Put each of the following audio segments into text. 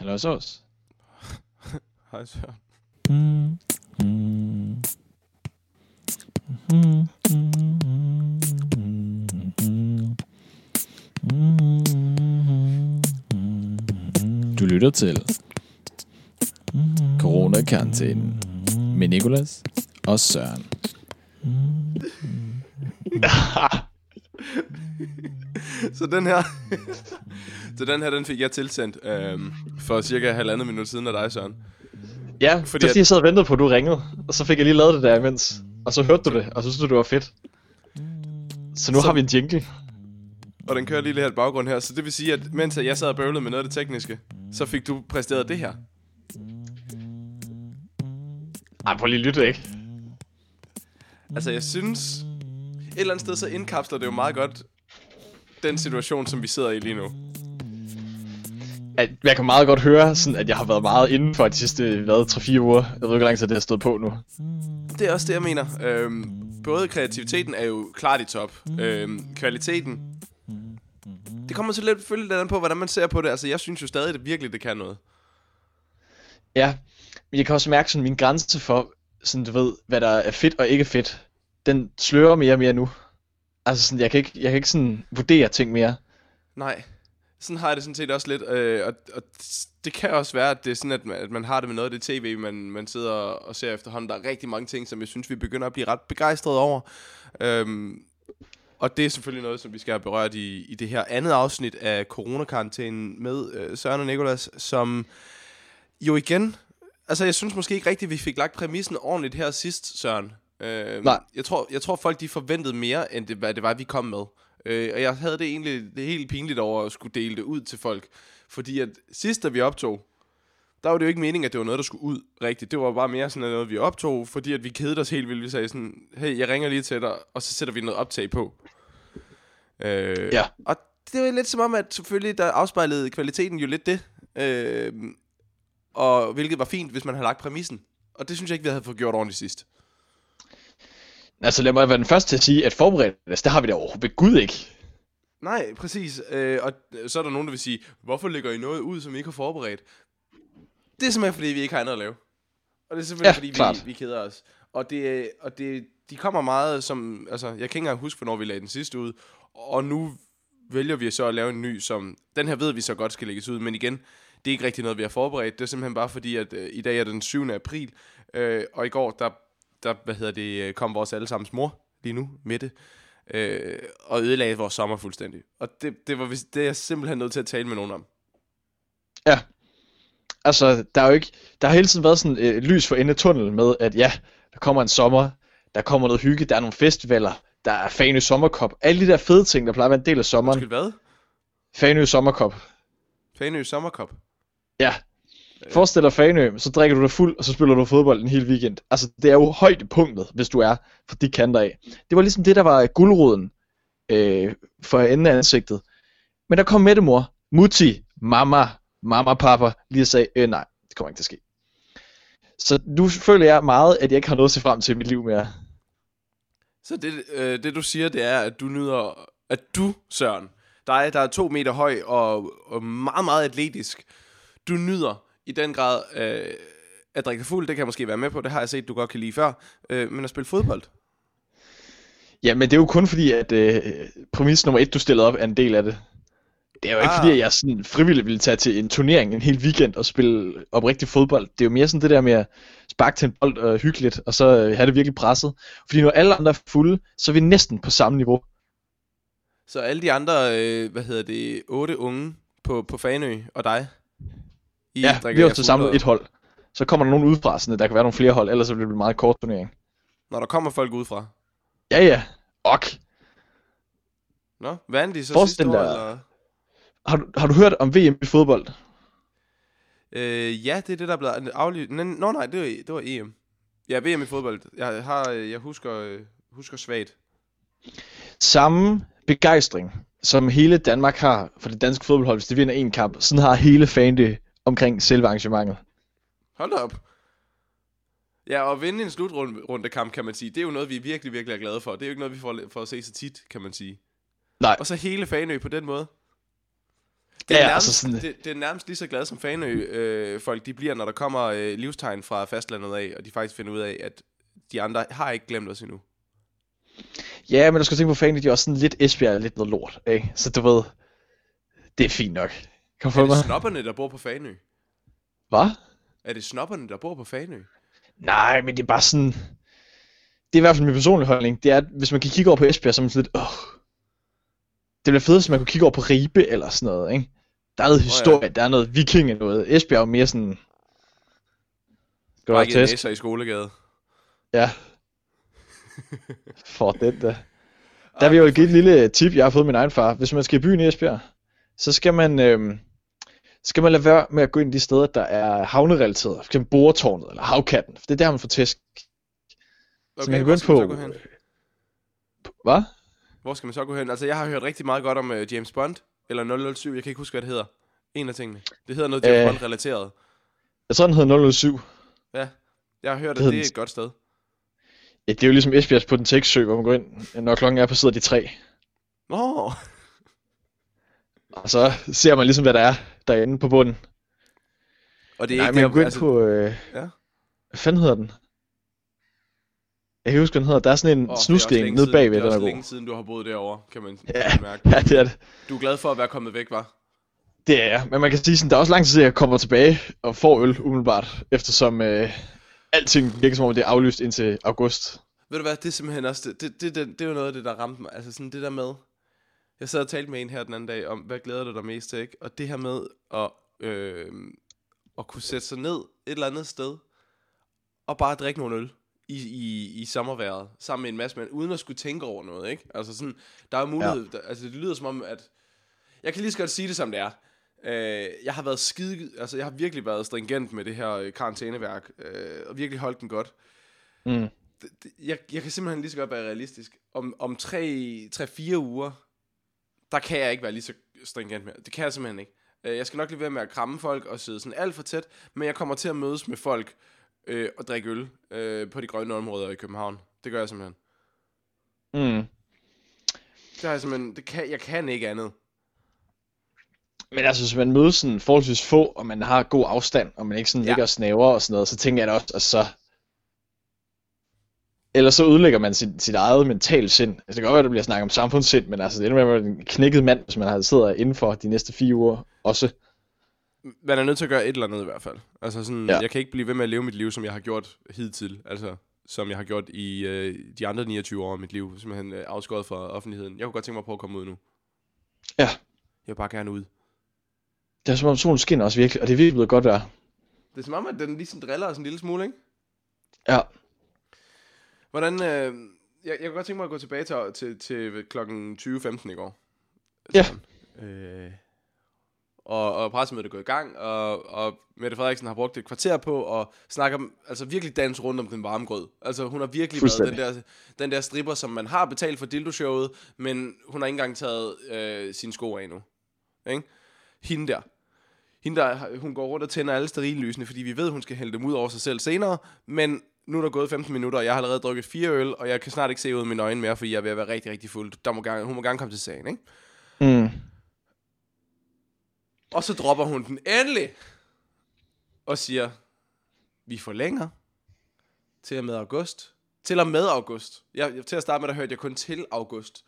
Hallo Sås. Hej Søren. Mm. Mm. Mm. Du lytter til Corona-karantænen med Nikolas og Søren. Så den her... så den her, den fik jeg tilsendt øhm, for cirka halvandet minut siden af dig, Søren. Ja, fordi, det er fordi, jeg sad og ventede på, at du ringede. Og så fik jeg lige lavet det der imens. Og så hørte du det, og så synes du, det var fedt. Så nu Så- har vi en jingle. Og den kører lige lidt her i baggrund her. Så det vil sige, at mens jeg sad og bøvlede med noget af det tekniske, så fik du præsteret det her. Ej, prøv lige at lytte, ikke? Altså, jeg synes... Et eller andet sted, så indkapsler det jo meget godt den situation, som vi sidder i lige nu. At jeg kan meget godt høre, sådan, at jeg har været meget inden for de sidste hvad, 3-4 uger. Jeg ved ikke, hvor lang tid det har stået på nu. Det er også det, jeg mener. Øhm, både kreativiteten er jo klart i top. Øhm, kvaliteten... Det kommer så lidt selvfølgelig lidt an på, hvordan man ser på det. Altså, jeg synes jo stadig, at det virkelig det kan noget. Ja, men jeg kan også mærke sådan min grænse for, sådan du ved, hvad der er fedt og ikke fedt. Den slører mere og mere nu. Altså sådan, jeg kan ikke, jeg kan ikke sådan vurdere ting mere. Nej, sådan har jeg det sådan set også lidt. Øh, og, og det kan også være, at det er sådan, at man, at man har det med noget af det tv, man, man sidder og ser efterhånden. Der er rigtig mange ting, som jeg synes, vi begynder at blive ret begejstrede over. Øhm, og det er selvfølgelig noget, som vi skal have berørt i, i det her andet afsnit af coronakarantænen med øh, Søren og Nikolas, som jo igen... Altså, jeg synes måske ikke rigtigt, at vi fik lagt præmissen ordentligt her sidst, Søren. Øh, Nej. Jeg tror, jeg tror, folk de forventede mere, end det, hvad det var, vi kom med. Øh, og jeg havde det egentlig det helt pinligt over at skulle dele det ud til folk. Fordi at sidst, da vi optog, der var det jo ikke meningen, at det var noget, der skulle ud rigtigt. Det var bare mere sådan noget, vi optog, fordi at vi kedede os helt vildt. Vi sagde sådan, hey, jeg ringer lige til dig, og så sætter vi noget optag på. Øh, Ja. Og det var lidt som om, at selvfølgelig der afspejlede kvaliteten jo lidt det. Øh, og hvilket var fint, hvis man havde lagt præmissen. Og det synes jeg ikke, vi havde fået gjort ordentligt sidst. Altså lad mig være den første til at sige, at forberedelse, det har vi da overhovedet ved Gud ikke. Nej, præcis. Øh, og så er der nogen, der vil sige, hvorfor lægger I noget ud, som I ikke har forberedt? Det er simpelthen, fordi vi ikke har andet at lave. Og det er simpelthen, Ja, fordi vi, klart. vi keder os. Og, det, og det, de kommer meget som... Altså, jeg kan ikke engang huske, hvornår vi lagde den sidste ud. Og nu vælger vi så at lave en ny, som... Den her ved vi så godt skal lægges ud, men igen, det er ikke rigtig noget, vi har forberedt. Det er simpelthen bare fordi, at øh, i dag er den 7. april, øh, og i går, der, der hvad hedder det, øh, kom vores allesammens mor lige nu, Mette, øh, og ødelagde vores sommer fuldstændig. Og det, det, var, det er jeg simpelthen nødt til at tale med nogen om. Ja. Altså, der er jo ikke, der har hele tiden været sådan øh, lys for ende af tunnelen med, at ja, der kommer en sommer, der kommer noget hygge, der er nogle festivaler, der er Fanø Sommerkop, alle de der fede ting, der plejer at være en del af sommeren. Undskyld, hvad? Fanø Sommerkop. Fanø Sommerkop. Ja. Øh. Forestil dig Fanø, så drikker du dig fuld, og så spiller du fodbold en hel weekend. Altså, det er jo højdepunktet, hvis du er fra de kanter af. Det var ligesom det, der var guldroden øh, for enden af ansigtet. Men der kom Mette mor, Mutti, mamma, mamma, papa, lige og sagde, øh, nej, det kommer ikke til at ske. Så nu føler jeg meget, at jeg ikke har noget at se frem til i mit liv mere. Så det, øh, det du siger, det er, at du nyder, at du, Søren, dig, der er to meter høj og, og meget, meget atletisk, du nyder i den grad øh, at drikke fuld, det kan jeg måske være med på, det har jeg set, du godt kan lide før, øh, men at spille fodbold. Ja, men det er jo kun fordi, at øh, præmis nummer et, du stillede op, er en del af det. Det er jo ikke Ah. fordi, at jeg sådan frivilligt ville tage til en turnering en hel weekend og spille oprigtig fodbold. Det er jo mere sådan det der med at sparke til en bold og hygge lidt, og så øh, have det virkelig presset. Fordi når alle andre er fulde, så er vi næsten på samme niveau. Så alle de andre, øh, hvad hedder det, otte unge på, på Fanø og dig, I Ja, vi er jo til samlet et hold. Så kommer der nogen udefra, sådan, at der kan være nogle flere hold, ellers så bliver det en meget kort turnering. Når der kommer folk udefra. Ja, ja. Ok. Nå, vandt de så Forestil sidste år, dig- eller? Har du, har du hørt om VM i fodbold? Øh, ja, det er det, der er blevet aflyst. Nå nej, det var, det var EM. Ja, VM i fodbold. Jeg, har, øh, jeg husker, øh, husker svagt. samme begejstring, som hele Danmark har for det danske fodboldhold, hvis de vinder en kamp, sådan har hele fandet omkring selve arrangementet. Hold op. Ja, og vinde en slutrundekamp, kan man sige, det er jo noget, vi virkelig, virkelig er glade for. Det er jo ikke noget, vi får, får at se så tit, kan man sige. Nej. Og så hele Fanø på den måde. Det er, Ja, nærmest, altså sådan- det, det er nærmest lige så glade som Fanø øh, folk de bliver, når der kommer øh, livstegn fra fastlandet af, og de faktisk finder ud af, at de andre har ikke glemt os endnu. Ja, men du skal tænke på fanden, de er også sådan lidt Esbjerg lidt noget lort, ikke? Så du ved, det er fint nok. Kom Er for mig. det snopperne, der bor på Fanø? Hvad? Er det snopperne, der bor på Fanø? Nej, men det er bare sådan... Det er i hvert fald min personlige holdning. Det er, at hvis man kan kigge over på Esbjerg, så er man sådan lidt... Åh. Det bliver fedt, hvis man kunne kigge over på Ribe eller sådan noget, ikke? Der er noget historie, der er noget viking noget. Esbjerg er jo mere sådan... Brækket tæsk? næser i skolegade. Ja. For den der. Der vil jeg jo give et lille tip, jeg har fået min egen far. Hvis man skal i byen i Esbjerg, så skal man, øhm, skal man lade være med at gå ind de steder, der er havnerelateret. Eksempel Boretårnet eller Havkatten. For det er der, man får tæsk. Okay, man kan gå ind på- så gå hen? Hvad? Hvor skal man så gå hen? Altså, jeg har hørt rigtig meget godt om uh, James Bond, eller 007, jeg kan ikke huske, hvad det hedder. En af tingene. Det hedder noget James Øh. Bond-relateret. Jeg tror, den hedder 007. Ja, jeg har hørt, Det at det er et godt sted. Ja, det er jo ligesom Esbjergs på den tekstsø, hvor man går ind, når klokken er passeret de tre. Nå, Og så ser man ligesom, hvad der er derinde på bunden. og det er Nej, ikke man der, kan gå ind altså, på... Øh, ja. Hvad fanden hedder den? Jeg kan huske, den hedder. Der er sådan en oh, det længe nede bagved, Det er den er også god. længe siden, du har boet derovre, kan man, Ja. mærke. Ja, det er det. Du er glad for at være kommet væk, var? Det er jeg. Men man kan sige sådan, der er også lang tid, til jeg kommer tilbage og får øl umiddelbart, eftersom øh, alting virker som om, det er aflyst indtil august. Ved du hvad, det er simpelthen også, det, det, det, det, det er jo noget af det, der ramte mig. Altså sådan det der med, jeg sad og talte med en her den anden dag om, hvad glæder du dig mest til, ikke? Og det her med at, øh, at kunne sætte sig ned et eller andet sted, og bare drikke nogle øl i, i, i sommerværet, sammen med en masse mænd, uden at skulle tænke over noget, ikke? Altså sådan, der er mulighed, ja. der, altså det lyder som om, at, jeg kan lige så godt sige det, som det er. Øh, jeg har været skide, altså jeg har virkelig været stringent med det her øh, karantæneværk, øh, og virkelig holdt den godt Mm. jeg, jeg kan simpelthen lige så godt være realistisk. Om, om 3-4 uger, der kan jeg ikke være lige så stringent med. Det kan jeg simpelthen ikke. Øh, Jeg skal nok lige være med at kramme folk og sidde sådan alt for tæt, men jeg kommer til at mødes med folk øh, og drikke øl øh, på de grønne områder i København. Det gør jeg simpelthen. Mm. Det har jeg simpelthen, det kan, jeg kan ikke andet. Men altså, hvis man mødes sådan forholdsvis få, og man har god afstand, og man ikke sådan Ja. ligger og snaver og sådan noget, så tænker jeg da også, at så... Eller så ødelægger man sit, sit eget mentale sind. Altså, det kan godt være, at der bliver snakket om samfundssind, men altså, det er med en knækket mand, hvis man har siddet indenfor de næste fire uger også. Man er nødt til at gøre et eller andet i hvert fald. Altså sådan, ja. Jeg kan ikke blive ved med at leve mit liv, som jeg har gjort hidtil. Altså, som jeg har gjort i øh, de andre 29 år af mit liv. Simpelthen øh, afskåret fra offentligheden. Jeg kunne godt tænke mig på at komme ud nu. Ja. Jeg vil bare gerne ud. Det er som om solen skinner også virkelig, og det er virkelig blevet godt vejr. Det er som om, at den lige sådan driller os en lille smule, ikke? Ja. Hvordan, øh, jeg, jeg kunne godt tænke mig at gå tilbage til, til, til klokken 20.15 i går. Ja. Sådan. Øh, og, og pressemødet er gået i gang, og, og Mette Frederiksen har brugt et kvarter på at snakke om, altså virkelig dans rundt om den varme grød. Altså hun har virkelig været den der, den der stripper, som man har betalt for dildo-showet, men hun har ikke engang taget øh, sine sko af nu. Ikke? Hende der. Hende der, hun går rundt og tænder alle sterillysene, fordi vi ved, hun skal hælde dem ud over sig selv senere, men nu er der gået 15 minutter, og jeg har allerede drukket fire øl, og jeg kan snart ikke se ud af mine øjne mere, fordi jeg er ved at være rigtig, rigtig fuld. Der må gerne, hun må gerne komme til sagen, ikke? Mm. Og så dropper hun den endelig, og siger, vi forlænger til og med august. Til og med august. Jeg, til at starte med, der hørte jeg kun til august.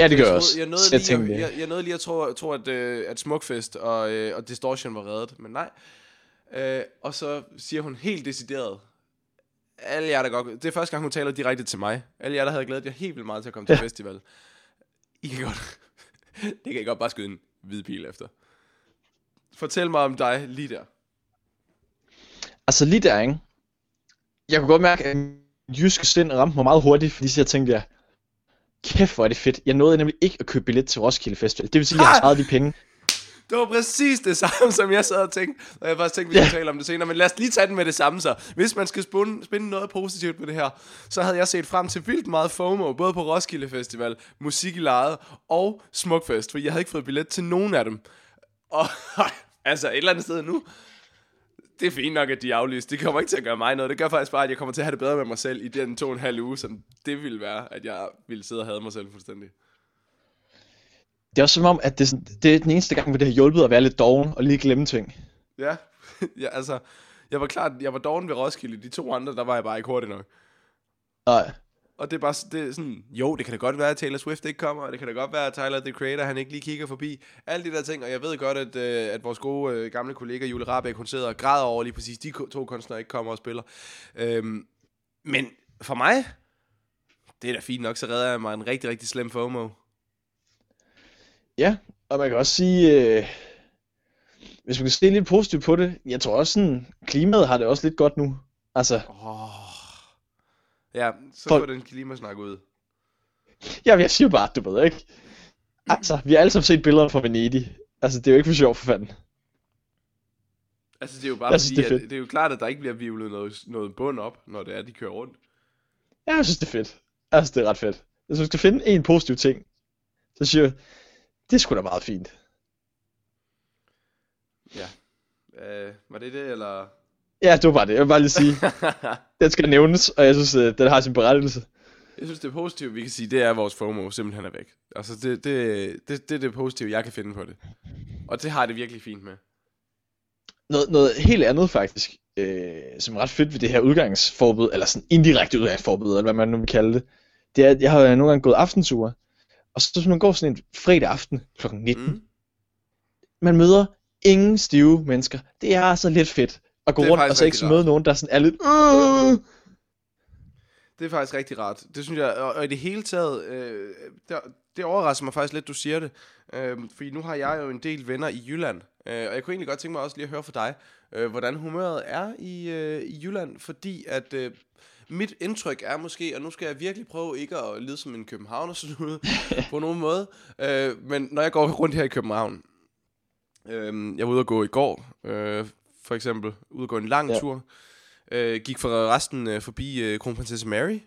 Ja, det gør jeg også. Jeg nåede jeg lige, jeg, jeg nåede lige at tro, tro at, øh, at Smukfest og, øh, og Distortion var reddet, men nej. Øh, og så siger hun helt decideret, alle jer, der godt, det er første gang, hun taler direkte til mig. Alle jer, der havde glædet jer helt vildt meget til at komme til Ja. festival. I kan godt, det kan I godt bare skyde en hvid pil efter. Fortæl mig om dig lige der. Altså lige der, ikke? Jeg kunne godt mærke, at jyske sind ramte mig meget hurtigt, fordi så jeg tænkte, jeg, kæft hvor er det fedt. Jeg nåede nemlig ikke at købe billet til Roskilde Festival. Det vil sige, at jeg har sparet de penge. Det var præcis det samme, som jeg sad og tænkte. Og jeg faktisk tænkte, vi skulle tale om det senere. Men lad os lige tage den med det samme så. Hvis man skal spinde, spinde noget positivt med det her, så havde jeg set frem til vildt meget FOMO, både på Roskilde Festival, Musik i Lejet og Smukfest, for jeg havde ikke fået billet til nogen af dem. Og altså et eller andet sted nu, det er fint nok, at de er aflyst. Det kommer ikke til at gøre mig noget. Det gør faktisk bare, at jeg kommer til at have det bedre med mig selv i den to og en halv uge, som det ville være, at jeg ville sidde og have mig selv fuldstændig. Det er også som om, at det, er sådan, det er den eneste gang, hvor det har hjulpet at være lidt doven og lige glemme ting. Ja, ja altså, jeg var klart, jeg var doven ved Roskilde. De to andre, der var jeg bare ikke hurtigt nok. Nej. Og det er bare det er sådan, jo, det kan da godt være, at Taylor Swift ikke kommer, og det kan da godt være, at Tyler, the Creator, han ikke lige kigger forbi. Alle de der ting, og jeg ved godt, at, øh, at vores gode øh, gamle kollega Julie Rabeck, hun sidder og græder over lige præcis, de to kunstnere ikke kommer og spiller. Øhm, men for mig, det er da fint nok, så redder jeg mig en rigtig, rigtig slem FOMO. Ja, og man kan også sige, øh, hvis man kan se lidt positivt på det, jeg tror også sådan, klimaet har det også lidt godt nu. Altså, Oh. Ja, så Folk- får den klimasnak ud. ja, jeg siger bare, du ved ikke. Altså, vi har alle sammen set billeder fra Venedig. Altså, det er jo ikke for sjov for fanden. Altså, det er jo bare Jeg synes, fordi, det er at det er jo klart, at der ikke bliver vivlet noget, noget bund op, når det er, de kører rundt. Ja, jeg synes, det er fedt. Synes, det er ret fedt. Hvis man skal finde en positiv ting, så siger jeg, det er sgu da meget fint. Ja. Øh, var det det, eller? Ja, det var bare det. Jeg vil bare lige sige, den skal nævnes, og jeg synes, øh, den har sin berettigelse. Jeg synes, det positive, vi kan sige, det er, at vores FOMO simpelthen er væk. Altså, det, det, det, det er det positive, jeg kan finde på det. Og det har det virkelig fint med. Noget, noget helt andet faktisk, øh, som er ret fedt ved det her udgangsforbud, eller sådan indirekte udgangsforbud, eller hvad man nu vil kalde det, det er, at jeg har nogle gange gået aftenture, og så hvis man går sådan en fredag aften kl. 19, mm. Man møder ingen stive mennesker. Det er altså lidt fedt at gå rundt og så ikke møde rart. nogen, der sådan er lidt... Øh! Det er faktisk rigtig rart. Det synes jeg, og, og i det hele taget, øh, det, det overrasker mig faktisk lidt, du siger det. Øh, fordi nu har jeg jo en del venner i Jylland, øh, og jeg kunne egentlig godt tænke mig også lige at høre fra dig, øh, hvordan humøret er i, øh, i Jylland, fordi at øh, mit indtryk er måske, og nu skal jeg virkelig prøve ikke at lyde som en københavner sådan på nogen måde, øh, men når jeg går rundt her i København, øh, jeg var ude at gå i går, øh, for eksempel, ude at gå en lang Ja. tur, øh, gik for resten øh, forbi øh, kronprinsesse Mary,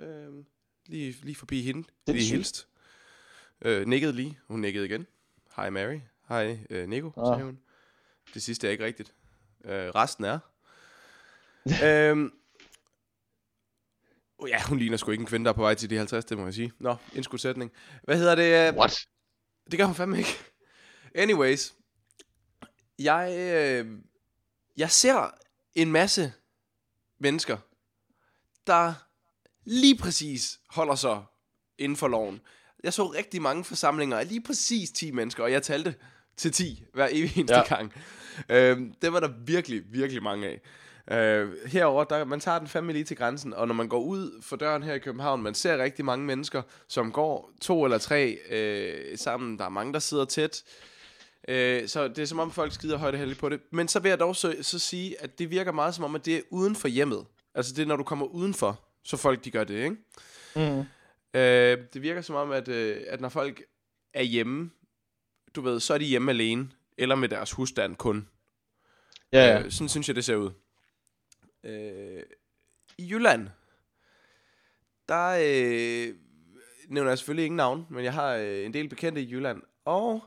øh, lige, lige forbi hende, er lige hilst, øh, nikkede lige, hun nikkede igen, hej Mary, hej øh, Nico, Ah. sagde hun. Det sidste er ikke rigtigt. Øh, resten er. øhm, oh ja, hun ligner sgu ikke en kvinde, der er på vej til de 50, det må jeg sige. Nå, indskudt sætning. Hvad hedder det? øh, What? Det gør hun fandme ikke. Anyways. Jeg, øh, jeg ser en masse mennesker, der lige præcis holder sig inden for loven. Jeg så rigtig mange forsamlinger af lige præcis 10 mennesker, og jeg talte til 10 hver evig eneste ja. gang. Øh, det var der virkelig, virkelig mange af. Øh, herover der, man tager den fandme lige til grænsen, og når man går ud for døren her i København, man ser rigtig mange mennesker, som går to eller tre øh, sammen. Der er mange, der sidder tæt. Øh, så det er som om folk skider højt og på det. Men så vil jeg dog så, så sige, at det virker meget som om, at det er uden for hjemmet. Altså det er, når du kommer udenfor, så folk de gør det, ikke? Mm. Øh, det virker som om, at, øh, at når folk er hjemme, du ved, så er de hjemme alene, eller med deres husstand kun. Ja, ja. Øh, sådan synes jeg, det ser ud. Øh, I Jylland, der øh, nævner jeg selvfølgelig ingen navn, men jeg har øh, en del bekendte i Jylland. Og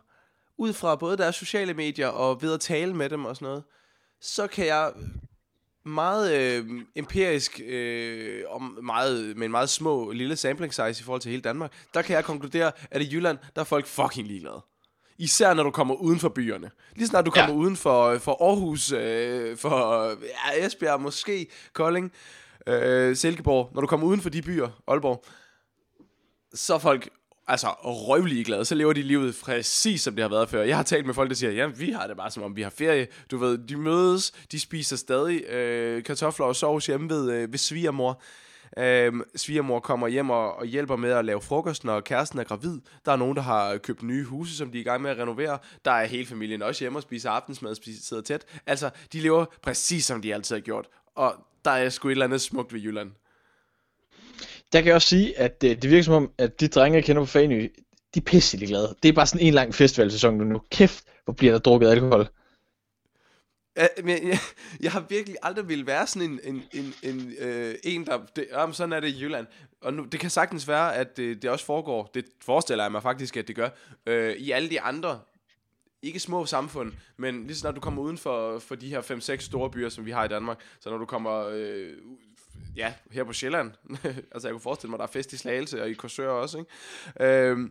ud fra både deres sociale medier og ved at tale med dem og sådan noget, så kan jeg meget øh, empirisk øh, om meget, med en meget små lille sampling size i forhold til hele Danmark, der kan jeg konkludere, at i Jylland, der er folk fucking ligeglade. Især når du kommer uden for byerne. Lige snart du kommer Ja. uden for, for Aarhus, øh, for ja, Esbjerg, måske Kolding, øh, Silkeborg. Når du kommer uden for de byer, Aalborg, så er folk altså røvlige glade. Så lever de livet præcis som det har været før. Jeg har talt med folk, der siger, ja, vi har det bare som om vi har ferie. Du ved, de mødes, de spiser stadig øh, kartofler og sovs hjemme ved, øh, ved svigermor. Øhm, svigermor kommer hjem og, og hjælper med at lave frokost, når kæresten er gravid. Der er nogen, der har købt nye huse, som de er i gang med at renovere. Der er hele familien også hjemme og spiser aftensmad, spiser, sidder tæt. Altså, de lever præcis som de altid har gjort. Og der er sgu et eller andet smukt ved Jylland. Der kan jeg også sige, at det, det virker som om, at de drenge, jeg kender på Fanø, de er pisselig glade. Det er bare sådan en lang festivalsæson nu. nu. Kæft, hvor bliver der drukket alkohol. Men jeg, jeg har virkelig aldrig ville være sådan en, en, en, en, øh, en der... Det, jamen, sådan er det i Jylland. Og nu, det kan sagtens være, at det, det også foregår, det forestiller jeg mig faktisk, at det gør, øh, i alle de andre, ikke små samfund, men lige så når du kommer uden for, for de her 5-6 store byer, som vi har i Danmark, så når du kommer... Øh, ja, her på Sjælland. altså, jeg kunne forestille mig, der er fest i Slagelse og i Korsør også, ikke? Øh,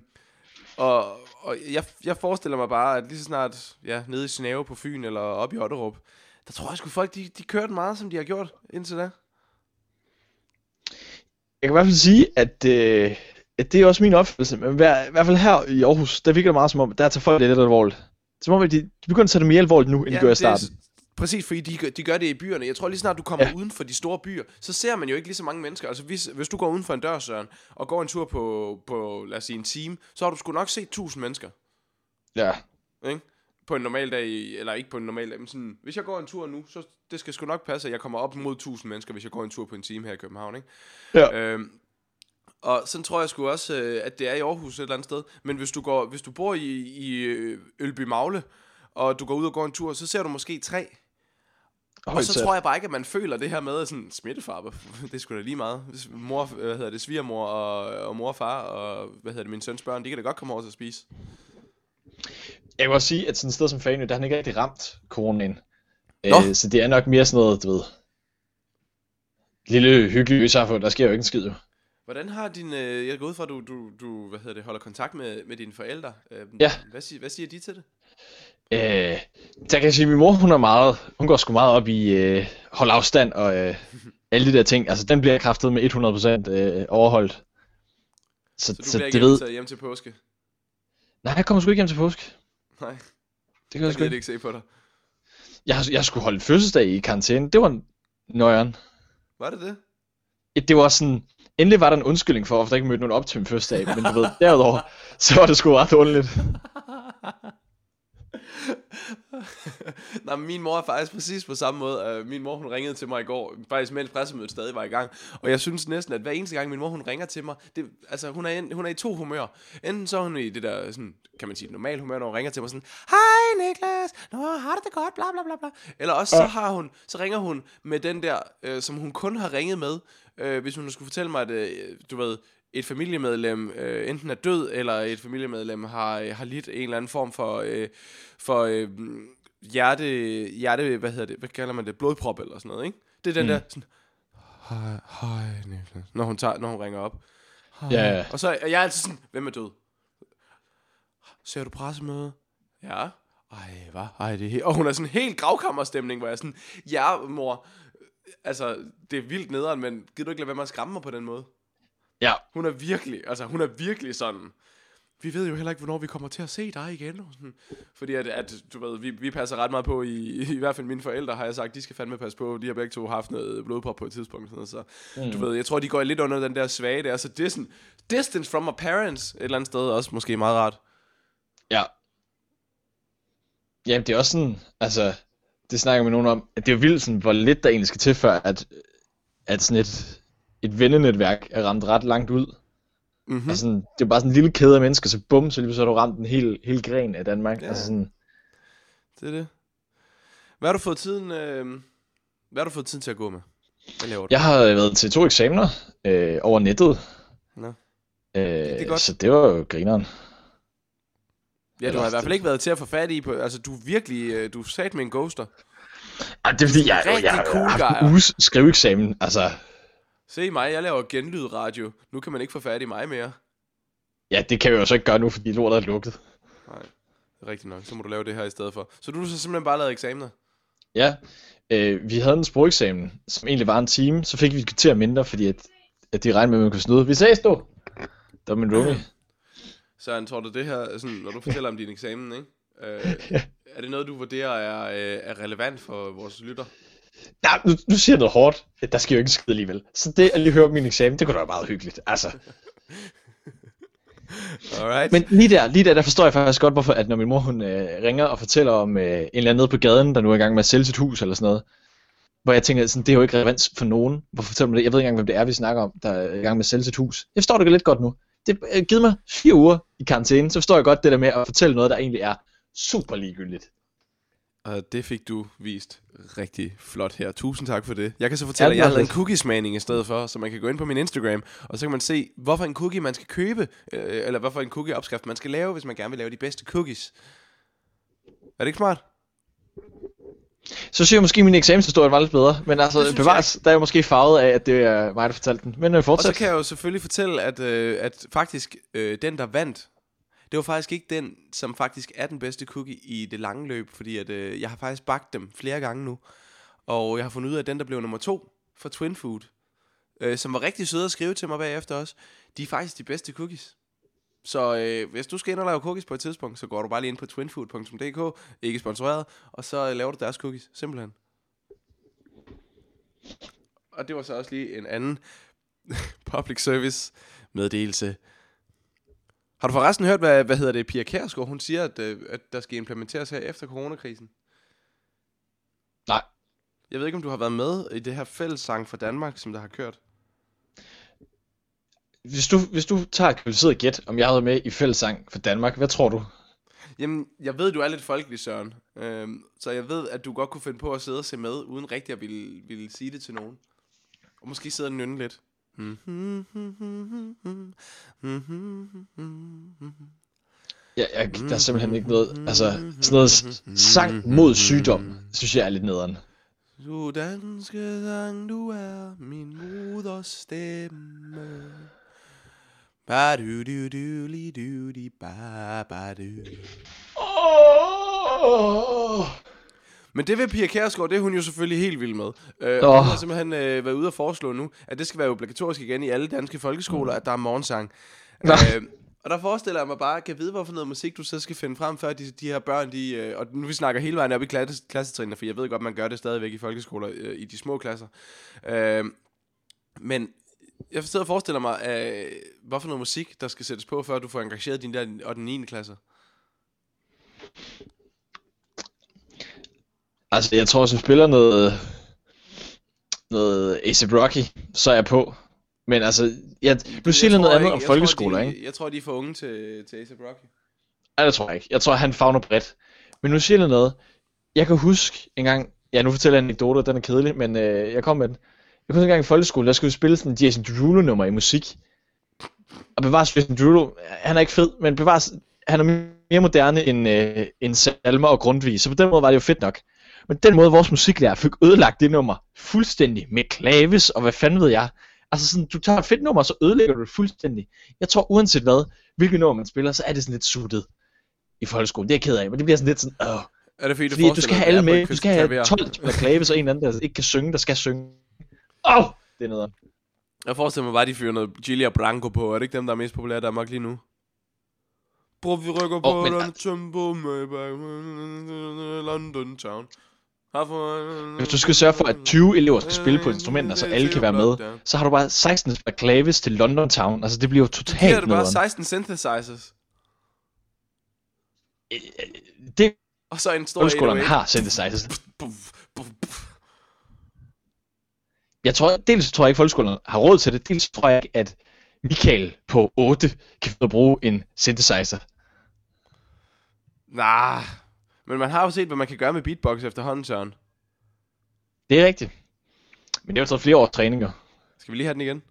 og, og jeg, jeg forestiller mig bare, at lige så snart, ja, nede i Snave på Fyn, eller op i Otterup, der tror jeg sgu folk, de, de kørte meget, som de har gjort indtil da. Jeg kan i hvert fald sige, at, øh, at det er også min opfattelse, men hver, i hvert fald her i Aarhus, der virker det meget som om, der tager folk det lidt alvorligt. Som om, at de, de begynder at tage det mere alvorligt nu, end de gjorde i starten. Præcis, fordi de, de gør det i byerne. Jeg tror lige snart du kommer ja. Uden for de store byer, så ser man jo ikke lige så mange mennesker. Altså hvis, hvis du går uden for en dør, Søren, og går en tur på, på, lad os sige, en time, så har du sgu nok set 1000 mennesker. Ja. Ikke? På en normal dag, eller ikke på en normal dag, men sådan, hvis jeg går en tur nu, så det skal sgu nok passe, at jeg kommer op mod 1000 mennesker, hvis jeg går en tur på en time her i København, ikke? Ja. Øhm, og sådan tror jeg sgu også, øh, at det er i Aarhus et eller andet sted. Men hvis du, går, hvis du bor i, i øh, Ølby Magle, og du går ud og går en tur, så ser du måske tre. Og så tror jeg bare ikke, at man føler det her med sådan smittefarve. Det sgu da lige meget. Mor, hvad hedder det, svigermor og, og mor og far og hvad hedder det, min søns børn, de kan da godt komme over til at spise. Jeg vil også sige, at sådan et sted som Fanø, der har han ikke rigtig ramt coronaen. Øh, så det er nok mere sådan noget, du ved, lille hyggelige øsamfund, der sker jo ikke en skid jo. Hvordan har din, øh, jeg går ud fra, at du, du, du hvad hedder det, holder kontakt med, med dine forældre. Øh, Ja. Hvad, siger, hvad siger de til det? Øh, der kan jeg sige, at min mor, hun er meget, hun går sgu meget op i øh, hold afstand og øh, alle de der ting. Altså, den bliver kraftet med 100% øh, overholdt. Så, Så du så bliver det ikke ved... hjem til påske? Nej, jeg kommer sgu ikke hjem til påske. Nej, Det kan jeg jeg sgu ikke. ikke se på dig. Jeg, jeg skulle holde fødselsdag i karantæne. Det var nøjeren. Var det det? Det var sådan... Endelig var der en undskyldning for, hvorfor der ikke mødte nogen op til min fødselsdag. Men du ved, derudover, så var det sgu ret underligt. Nej, min mor er faktisk præcis på samme måde. Uh, min mor, hun ringede til mig i går, faktisk mens pressemødet stadig var i gang. Og jeg synes næsten, at hver eneste gang min mor, hun ringer til mig, det, altså hun er, en, hun er i to humør. Enten så er hun i det der, sådan, kan man sige, normal humør, når hun ringer til mig sådan, Hej Niklas, nå, har du det godt, bla bla bla bla. Eller også så, har hun, så ringer hun med den der, øh, som hun kun har ringet med, øh, hvis hun skulle fortælle mig, at øh, du ved, et familiemedlem øh, enten er død, eller et familiemedlem har, øh, har lidt en eller anden form for, øh, for øh, hjerte, hjerte, hvad hedder det, hvad kalder man det, blodprop eller sådan noget, ikke? Det er den mm. der, sådan, hej, hej Niklas, når hun, tager, når hun ringer op. Hej. Ja, ja. Og så er jeg altid sådan, hvem er død? Ser du pressemøde? Ja. Ej, hvad? Ej, det er helt... Og hun er sådan helt gravkammerstemning, hvor jeg er sådan, ja, mor, altså, det er vildt nederen, men gider du ikke lade være med at skræmme mig på den måde? Ja, Hun er virkelig, altså hun er virkelig sådan, vi ved jo heller ikke, hvornår vi kommer til at se dig igen. Og sådan, fordi at, at, du ved, vi, vi passer ret meget på, i, i hvert fald mine forældre har jeg sagt, de skal fandme passe på, de har begge to haft noget blodprop på et tidspunkt. Sådan så mm. du ved, jeg tror, de går lidt under den der svage der, så det er sådan, distance from my parents, et eller andet sted også måske meget rart. ja. Jamen, det er også sådan, altså, det snakker med nogen om, at det er jo vildt sådan, hvor lidt der egentlig skal til, før at, at sådan et, et vennenetværk er ramt ret langt ud. Mm-hmm. Altså, sådan, det er bare sådan en lille kæde af mennesker, så bum, så lige så har du ramt en hel, hel gren af Danmark. Ja. Ja. Altså sådan, Det er det. Hvad har du fået tiden, øh, hvad har du fået tiden til at gå med? Hvad laver du? jeg har været til to eksamener øh, over nettet. Nå. Øh, det er godt. Så det var jo grineren. Ja, du har i hvert fald ikke været til at få fat i på, altså du er virkelig, øh, du er sat med en ghoster. Ej, det er fordi, jeg, jeg, jeg, cool har guy. haft en uges skriveeksamen. Altså, Se mig, jeg laver genlydradio. Nu kan man ikke få fat i mig mere. ja, det kan vi jo så ikke gøre nu, fordi lortet er lukket. Nej, det er rigtigt nok. Så må du lave det her i stedet for. Så du så simpelthen bare lavet eksamener? Ja, øh, vi havde en sprogeksamen, som egentlig var en time. Så fik vi et kvarter mindre, fordi at, at de regnede med, at man kunne snyde. Vi ses du! Det var min roomie. Så jeg tror du det her, sådan, når du fortæller om din eksamen, ikke? Øh, er det noget, du vurderer er, øh, er relevant for vores lytter? Nej, nu, nu siger jeg noget hårdt. Der sker jo ikke en skid alligevel. Så det at lige høre min eksamen, det kunne da være meget hyggeligt. Altså. Alright. Men lige der, lige der, der forstår jeg faktisk godt, hvorfor at når min mor hun øh, ringer og fortæller om øh, en eller anden nede på gaden, der nu er i gang med at sælge sit hus eller sådan noget. Hvor jeg tænker, sådan, det er jo ikke relevant for nogen. Hvorfor fortæller man det? Jeg ved ikke engang, hvem det er, vi snakker om, der er i gang med at sælge sit hus. Jeg forstår det lidt godt nu. Det har givet mig fire uger i karantæne, så forstår jeg godt det der med at fortælle noget, der egentlig er super ligegyldigt. Og det fik du vist rigtig flot her. Tusind tak for det. Jeg kan så fortælle, Ja, at jeg har lavet en cookiesmagning i stedet for, så man kan gå ind på min Instagram, og så kan man se, hvorfor en cookie man skal købe, øh, eller hvorfor en cookie-opskrift man skal lave, hvis man gerne vil lave de bedste cookies. Er det ikke smart? Så synes jeg måske, at min eksamenshistorie var lidt bedre. Men altså, bevares, der er jeg måske farvet af, at det er mig, der fortalte den. Men øh, Og fortsæt. så kan jeg jo selvfølgelig fortælle, at, øh, at faktisk øh, den, der vandt, det var faktisk ikke den, som faktisk er den bedste cookie i det lange løb, fordi at, øh, jeg har faktisk bagt dem flere gange nu. Og jeg har fundet ud af, at den, der blev nummer to for Twin Food, øh, som var rigtig søde at skrive til mig bagefter også, de er faktisk de bedste cookies. Så øh, hvis du skal ind og lave cookies på et tidspunkt, så går du bare lige ind på twinfood.dk, ikke sponsoreret, og så øh, laver du deres cookies, simpelthen. Og det var så også lige en anden public service meddelelse. Har du forresten hørt, hvad, hvad hedder det, Pia Kærsgaard, hun siger, at, øh, at der skal implementeres her efter coronakrisen? Nej. Jeg ved ikke, om du har været med i det her fællessang for Danmark, som der har kørt. Hvis du, hvis du tager et kvalificeret gæt, om jeg havde med i fællesang for Danmark, hvad tror du? Jamen, jeg ved, du er lidt folkelig, Søren. Øhm, så jeg ved, at du godt kunne finde på at sidde og se med, uden rigtig at ville, ville sige det til nogen. Og måske sidde og nynne lidt. Ja, jeg, der er simpelthen ikke noget, altså sådan noget sang mod sygdom, synes jeg er lidt nederen. Du danske sang, du er min moders stemme. ba du du du li du di ba ba du Oh! Men det ved Pia Kærsgaard, det er hun jo selvfølgelig helt vild med. Øh, oh. Hun har simpelthen øh, været ude og foreslå nu, at det skal være obligatorisk igen i alle danske folkeskoler, at der er morgensang. Nå. Øh, og der forestiller jeg mig bare, kan vide, hvorfor noget musik du så skal finde frem, før de, de her børn, de, øh, og nu vi snakker hele vejen op i klasse, klassetrinene, for jeg ved godt, man gør det stadigvæk i folkeskoler, øh, i de små klasser. Øh, men jeg sidder og forestiller mig, øh, hvorfor noget musik, der skal sættes på, før du får engageret din der og den 9. klasse. Altså, jeg tror, hvis du spiller noget, noget A$AP Rocky, så er jeg på. Men altså, jeg, nu siger jeg noget andet om jeg folkeskoler, tror, de, ikke? Jeg tror, de er for unge til, til A$AP Rocky. Nej, det tror jeg ikke. Jeg tror, han fagner bredt. Men nu siger jeg noget. Jeg kan huske en gang, ja, nu fortæller jeg en anekdote, den er kedelig, men øh, jeg kom med den. Jeg kunne en gang i folkeskolen, der skulle vi spille sådan en Jason Derulo nummer i musik. Og bevares Jason Derulo, han er ikke fed, men bevares, han er mere moderne end, øh, end Salmer og Grundtvig, så på den måde var det jo fedt nok. Men den måde, vores musiklærer fik ødelagt det nummer fuldstændig med klaves og hvad fanden ved jeg. Altså sådan, du tager et fedt nummer, så ødelægger du det fuldstændig. Jeg tror uanset hvad, hvilket nummer man spiller, så er det sådan lidt suttet i folkeskolen. Det er jeg ked af, men det bliver sådan lidt sådan, åh. Er det fordi, du Fordi du skal have alle med, du skal have klaver? 12 der spiller klaves, og en anden, der ikke kan synge, der skal synge. Åh, oh, det er noget. Jeg forestiller mig bare, de fyrer noget Gilia Branco på. Er det ikke dem, der er mest populære i Danmark lige nu? Bror, vi rykker på men- den tempo bag London Town. Herfor... Hvis du skal sørge for, at 20 elever skal spille på instrumenter, så alle kan være med, så har du bare 16 der spiller klaves til London Town. Altså, det bliver jo totalt det bare nederen. 16 synthesizers. Det Og så en stor folkeskolerne 808. har synthesizers. Jeg tror, dels tror jeg ikke, folkeskolerne har råd til det, dels tror jeg ikke, at Michael på 8 kan at bruge en synthesizer. Nah. Men man har jo set, hvad man kan gøre med beatbox efterhånden, Søren. Det er rigtigt. Men det har jo taget flere års træninger. Skal vi lige have den igen?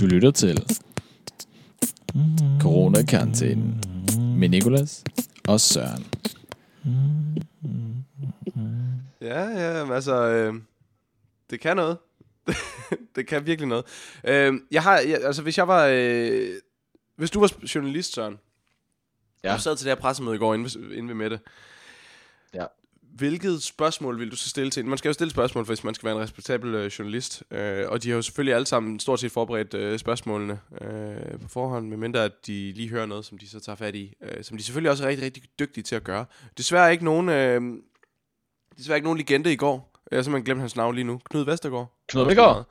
Du lytter til Corona-karantænen med Nikolas og Søren. Ja, ja, altså, øh, det kan noget. det kan virkelig noget. Øh, jeg har, jeg, altså hvis jeg var, øh, hvis du var journalist, Søren, Ja. du sad til det her pressemøde i går inde ved, inde ved Mette, Ja. hvilket spørgsmål vil du så stille til? Man skal jo stille spørgsmål, hvis man skal være en respektabel øh, journalist, øh, og de har jo selvfølgelig alle sammen stort set forberedt øh, spørgsmålene øh, på forhånd, medmindre at de lige hører noget, som de så tager fat i, øh, som de selvfølgelig også er rigtig, rigtig dygtige til at gøre. Desværre ikke nogen, øh, desværre ikke nogen legende i går. Jeg har simpelthen glemt hans navn lige nu. Knud Vestergaard. Knud Melgaard?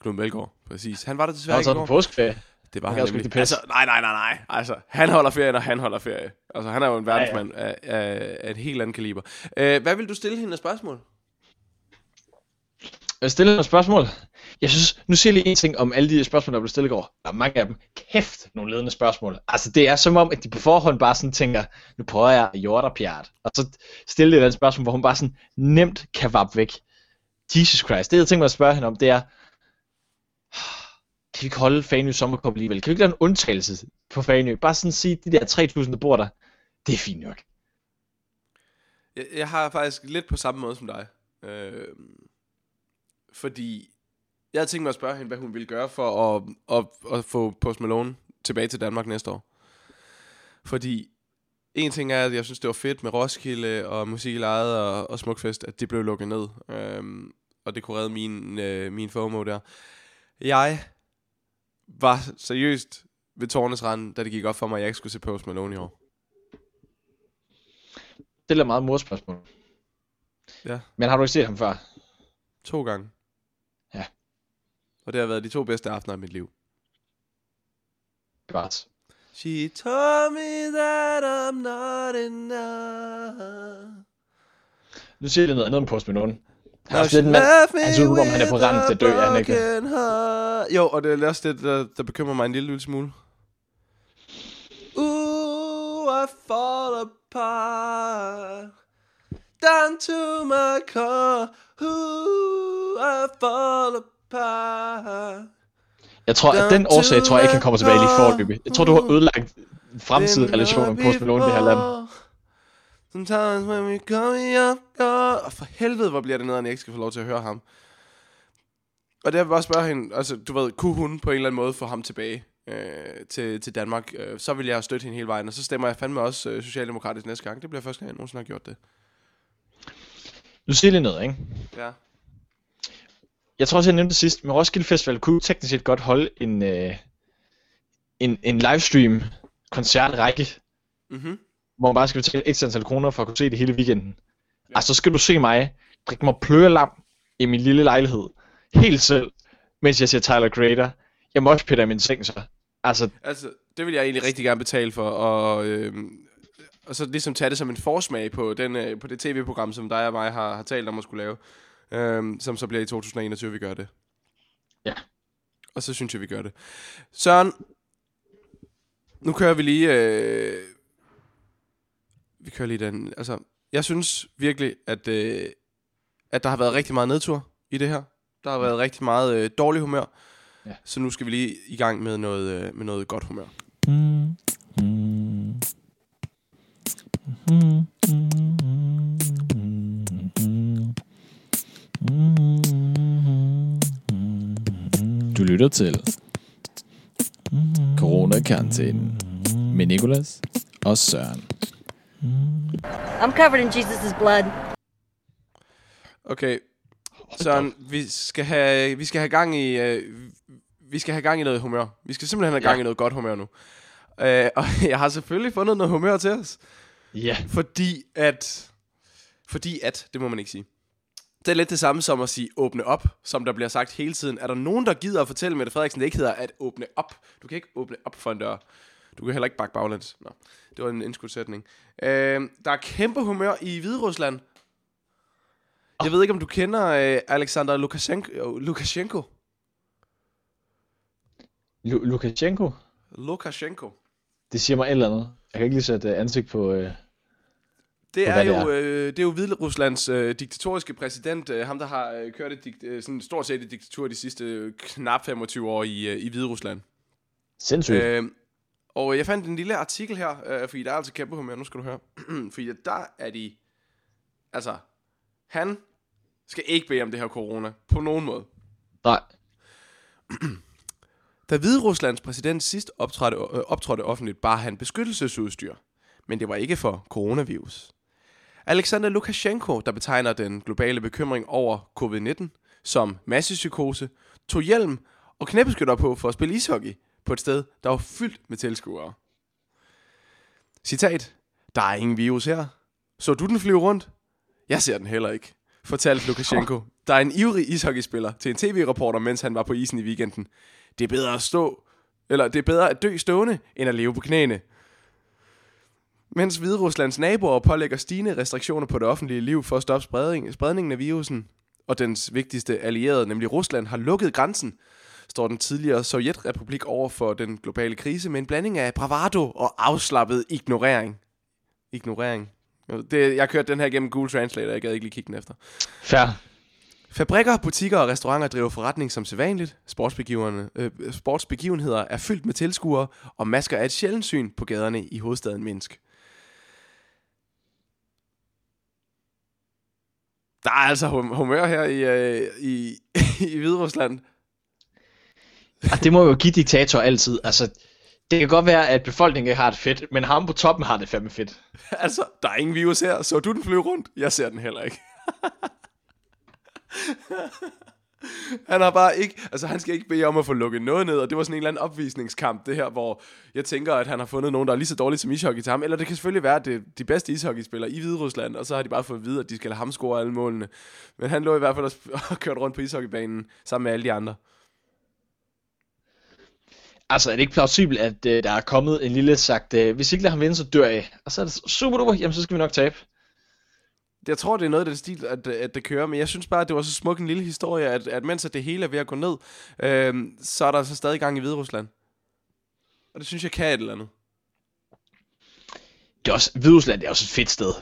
Knud Melgaard, præcis. Han var der desværre Han ikke i går. på påskeferie. Det var Han han nemlig. Altså, nej, nej, nej, nej. Altså, han holder ferie, når han holder ferie. Altså, han er jo en verdensmand ja, ja. Af, af, af, et helt andet kaliber. Uh, hvad vil du stille hende af spørgsmål? Jeg stiller nogle spørgsmål. Jeg synes, nu siger jeg lige en ting om alle de spørgsmål, der blev stillet i går. Der er mange af dem. Kæft, nogle ledende spørgsmål. Altså, det er som om, at de på forhånd bare sådan tænker, nu prøver jeg at jorde pjat. Og så stille det et spørgsmål, hvor hun bare sådan nemt kan vappe væk. Jesus Christ. Det, jeg tænker mig at spørge hende om, det er, kan vi ikke holde Fanø Sommerkop alligevel? Kan vi ikke lave en undtagelse på Fanø? Bare sådan sige, de der 3.000, der bor der, det er fint nok. Jeg, jeg har faktisk lidt på samme måde som dig. Øh, fordi jeg havde tænkt mig at spørge hende, hvad hun ville gøre for at, at, at få Post Malone tilbage til Danmark næste år. Fordi en ting er, at jeg synes, det var fedt med Roskilde og Musik i Lejet og, og Smukfest, at det blev lukket ned. Øhm, og det kunne redde min, øh, min FOMO der. Jeg var seriøst ved tårnes rand, da det gik op for mig, at jeg ikke skulle se Post Malone i år. Det er meget morspørgsmål. Ja. Men har du ikke set ham før? To gange. Og det har været de to bedste aftener af mit liv. Godt. She told me that I'm not enough. Nu siger jeg noget andet om Post Malone. Han er også lidt en mand, han ser ud, om han er på randen til at dø, han ikke? heart. Jo, og det er også det, der, der bekymrer mig en lille, lille smule. Ooh, I fall apart. Down to my car. Ooh, I fall apart. Jeg tror, at den årsag tror jeg ikke, han kommer tilbage lige forløbig. Jeg tror, du har ødelagt en fremtidig relation med Post Malone i det her land. Sometimes when we come up. Og for helvede, hvor bliver det nederen, jeg ikke skal få lov til at høre ham. Og det jeg vil bare spørge hende, altså du ved, kunne hun på en eller anden måde få ham tilbage øh, til, til Danmark, øh, så vil jeg støtte hende hele vejen, og så stemmer jeg fandme også øh, socialdemokratisk næste gang. Det bliver første gang, jeg nogensinde har gjort det. Nu siger jeg lige noget, ikke? Ja. Jeg tror også, jeg nævnte det sidst, men Roskilde Festival kunne teknisk set godt holde en, øh, en, en livestream koncertrække, Mhm. hvor man bare skal betale et antal kroner for at kunne se det hele weekenden. Ja. Altså, så skal du se mig drikke mig plørelam i min lille lejlighed, helt selv, mens jeg ser Tyler Creator. Jeg må også i min seng så. Altså, Altså, det vil jeg egentlig rigtig gerne betale for, og, øh, og så ligesom tage det som en forsmag på, den, øh, på det tv-program, som dig og mig har, har talt om at skulle lave, øh, som så bliver i 2021, vi gør det. Ja. Og så synes jeg, vi gør det. Søren, nu kører vi lige... Øh, vi kører lige den... Altså, jeg synes virkelig, at, øh, at der har været rigtig meget nedtur i det her. Der har været rigtig meget øh, dårlig humør. Ja. Så nu skal vi lige i gang med noget, øh, med noget godt humør. Mm, mm, mm, mm, lytter til Corona-karantænen med Nicolas og Søren. I'm covered in Jesus' blood. Okay, Søren, vi skal have, vi skal have gang i... Øh, vi skal have gang i noget humør. Vi skal simpelthen have gang Ja. i noget godt humør nu. Øh, og jeg har selvfølgelig fundet noget humør til os. ja. Fordi at... Fordi at, det må man ikke sige. Det er lidt det samme som at sige åbne op, som der bliver sagt hele tiden. Er der nogen, der gider at fortælle Mette Frederiksen, det ikke hedder at åbne op? Du kan ikke åbne op for en dør. Du kan heller ikke bakke baglæns. Nå, det var en indskudsætning. Øh, der er kæmpe humør i Hviderusland. Jeg ved ikke, om du kender øh, Alexander Lukashenko. Lukashenko. Lu- Lukashenko? Lukashenko. Det siger mig et eller andet. Jeg kan ikke lige sætte øh, ansigt på... Øh... Det er, hvad det jo, øh, det er jo Hvideruslands øh, diktatoriske præsident, øh, ham der har øh, kørt et digt, øh, sådan stort set et diktatur de sidste øh, knap 25 år i, øh, i Hviderusland. Sindssygt. Øh... Og jeg fandt en lille artikel her, øh, fordi der er altså kæmpe humør, nu skal du høre. fordi der er de, altså, han skal ikke bede om det her corona, på nogen måde. Nej. Da Hvideruslands præsident sidst optrådte, øh, optrådte offentligt, bar han beskyttelsesudstyr. Men det var ikke for coronavirus. Alexander Lukashenko, der betegner den globale bekymring over covid-19 som massepsykose, tog hjelm og knæbeskytter på for at spille ishockey på et sted, der var fyldt med tilskuere. Citat. Der er ingen virus her. Så du den flyve rundt? Jeg ser den heller ikke, fortalte Lukashenko, der er en ivrig ishockeyspiller til en tv-reporter, mens han var på isen i weekenden. Det er bedre at stå, eller det er bedre at dø stående, end at leve på knæene. Mens Hvideruslands naboer pålægger stigende restriktioner på det offentlige liv for at stoppe spredning, spredningen af virusen, og dens vigtigste allierede, nemlig Rusland, har lukket grænsen, står den tidligere Sovjetrepublik over for den globale krise med en blanding af bravado og afslappet ignorering. Ignorering. Det, jeg har kørt den her gennem Google Translate, og jeg gad ikke lige kigge den efter. Fair. Fabrikker, butikker og restauranter driver forretning som sædvanligt. Sportsbegivenheder, øh, sportsbegivenheder er fyldt med tilskuere, og masker er et sjældent syn på gaderne i hovedstaden Minsk. Der er altså hum- humør her i, øh, i, i Hviderusland. Og det må jo give diktator altid. Altså, det kan godt være, at befolkningen ikke har det fedt, men ham på toppen har det fandme fedt. Altså, der er ingen virus her. Så du den flyve rundt? Jeg ser den heller ikke. han har bare ikke, altså han skal ikke bede om at få lukket noget ned, og det var sådan en eller anden opvisningskamp, det her, hvor jeg tænker, at han har fundet nogen, der er lige så dårlige som ishockey til ham, eller det kan selvfølgelig være, at det er de bedste ishockeyspillere i Hviderusland, og så har de bare fået at vide, at de skal lade ham score alle målene. Men han lå i hvert fald og kørte rundt på ishockeybanen sammen med alle de andre. Altså, er det ikke plausibelt, at øh, der er kommet en lille sagt, øh, hvis I ikke lader ham vinde, så dør jeg. Og så er det super duper, jamen så skal vi nok tabe. Jeg tror, det er noget af den stil, at, at det kører, men jeg synes bare, at det var så smuk en lille historie, at, at mens at det hele er ved at gå ned, øh, så er der så stadig gang i Hviderusland. Og det synes jeg kan et eller andet. Det er også, Hviderusland er også et fedt sted.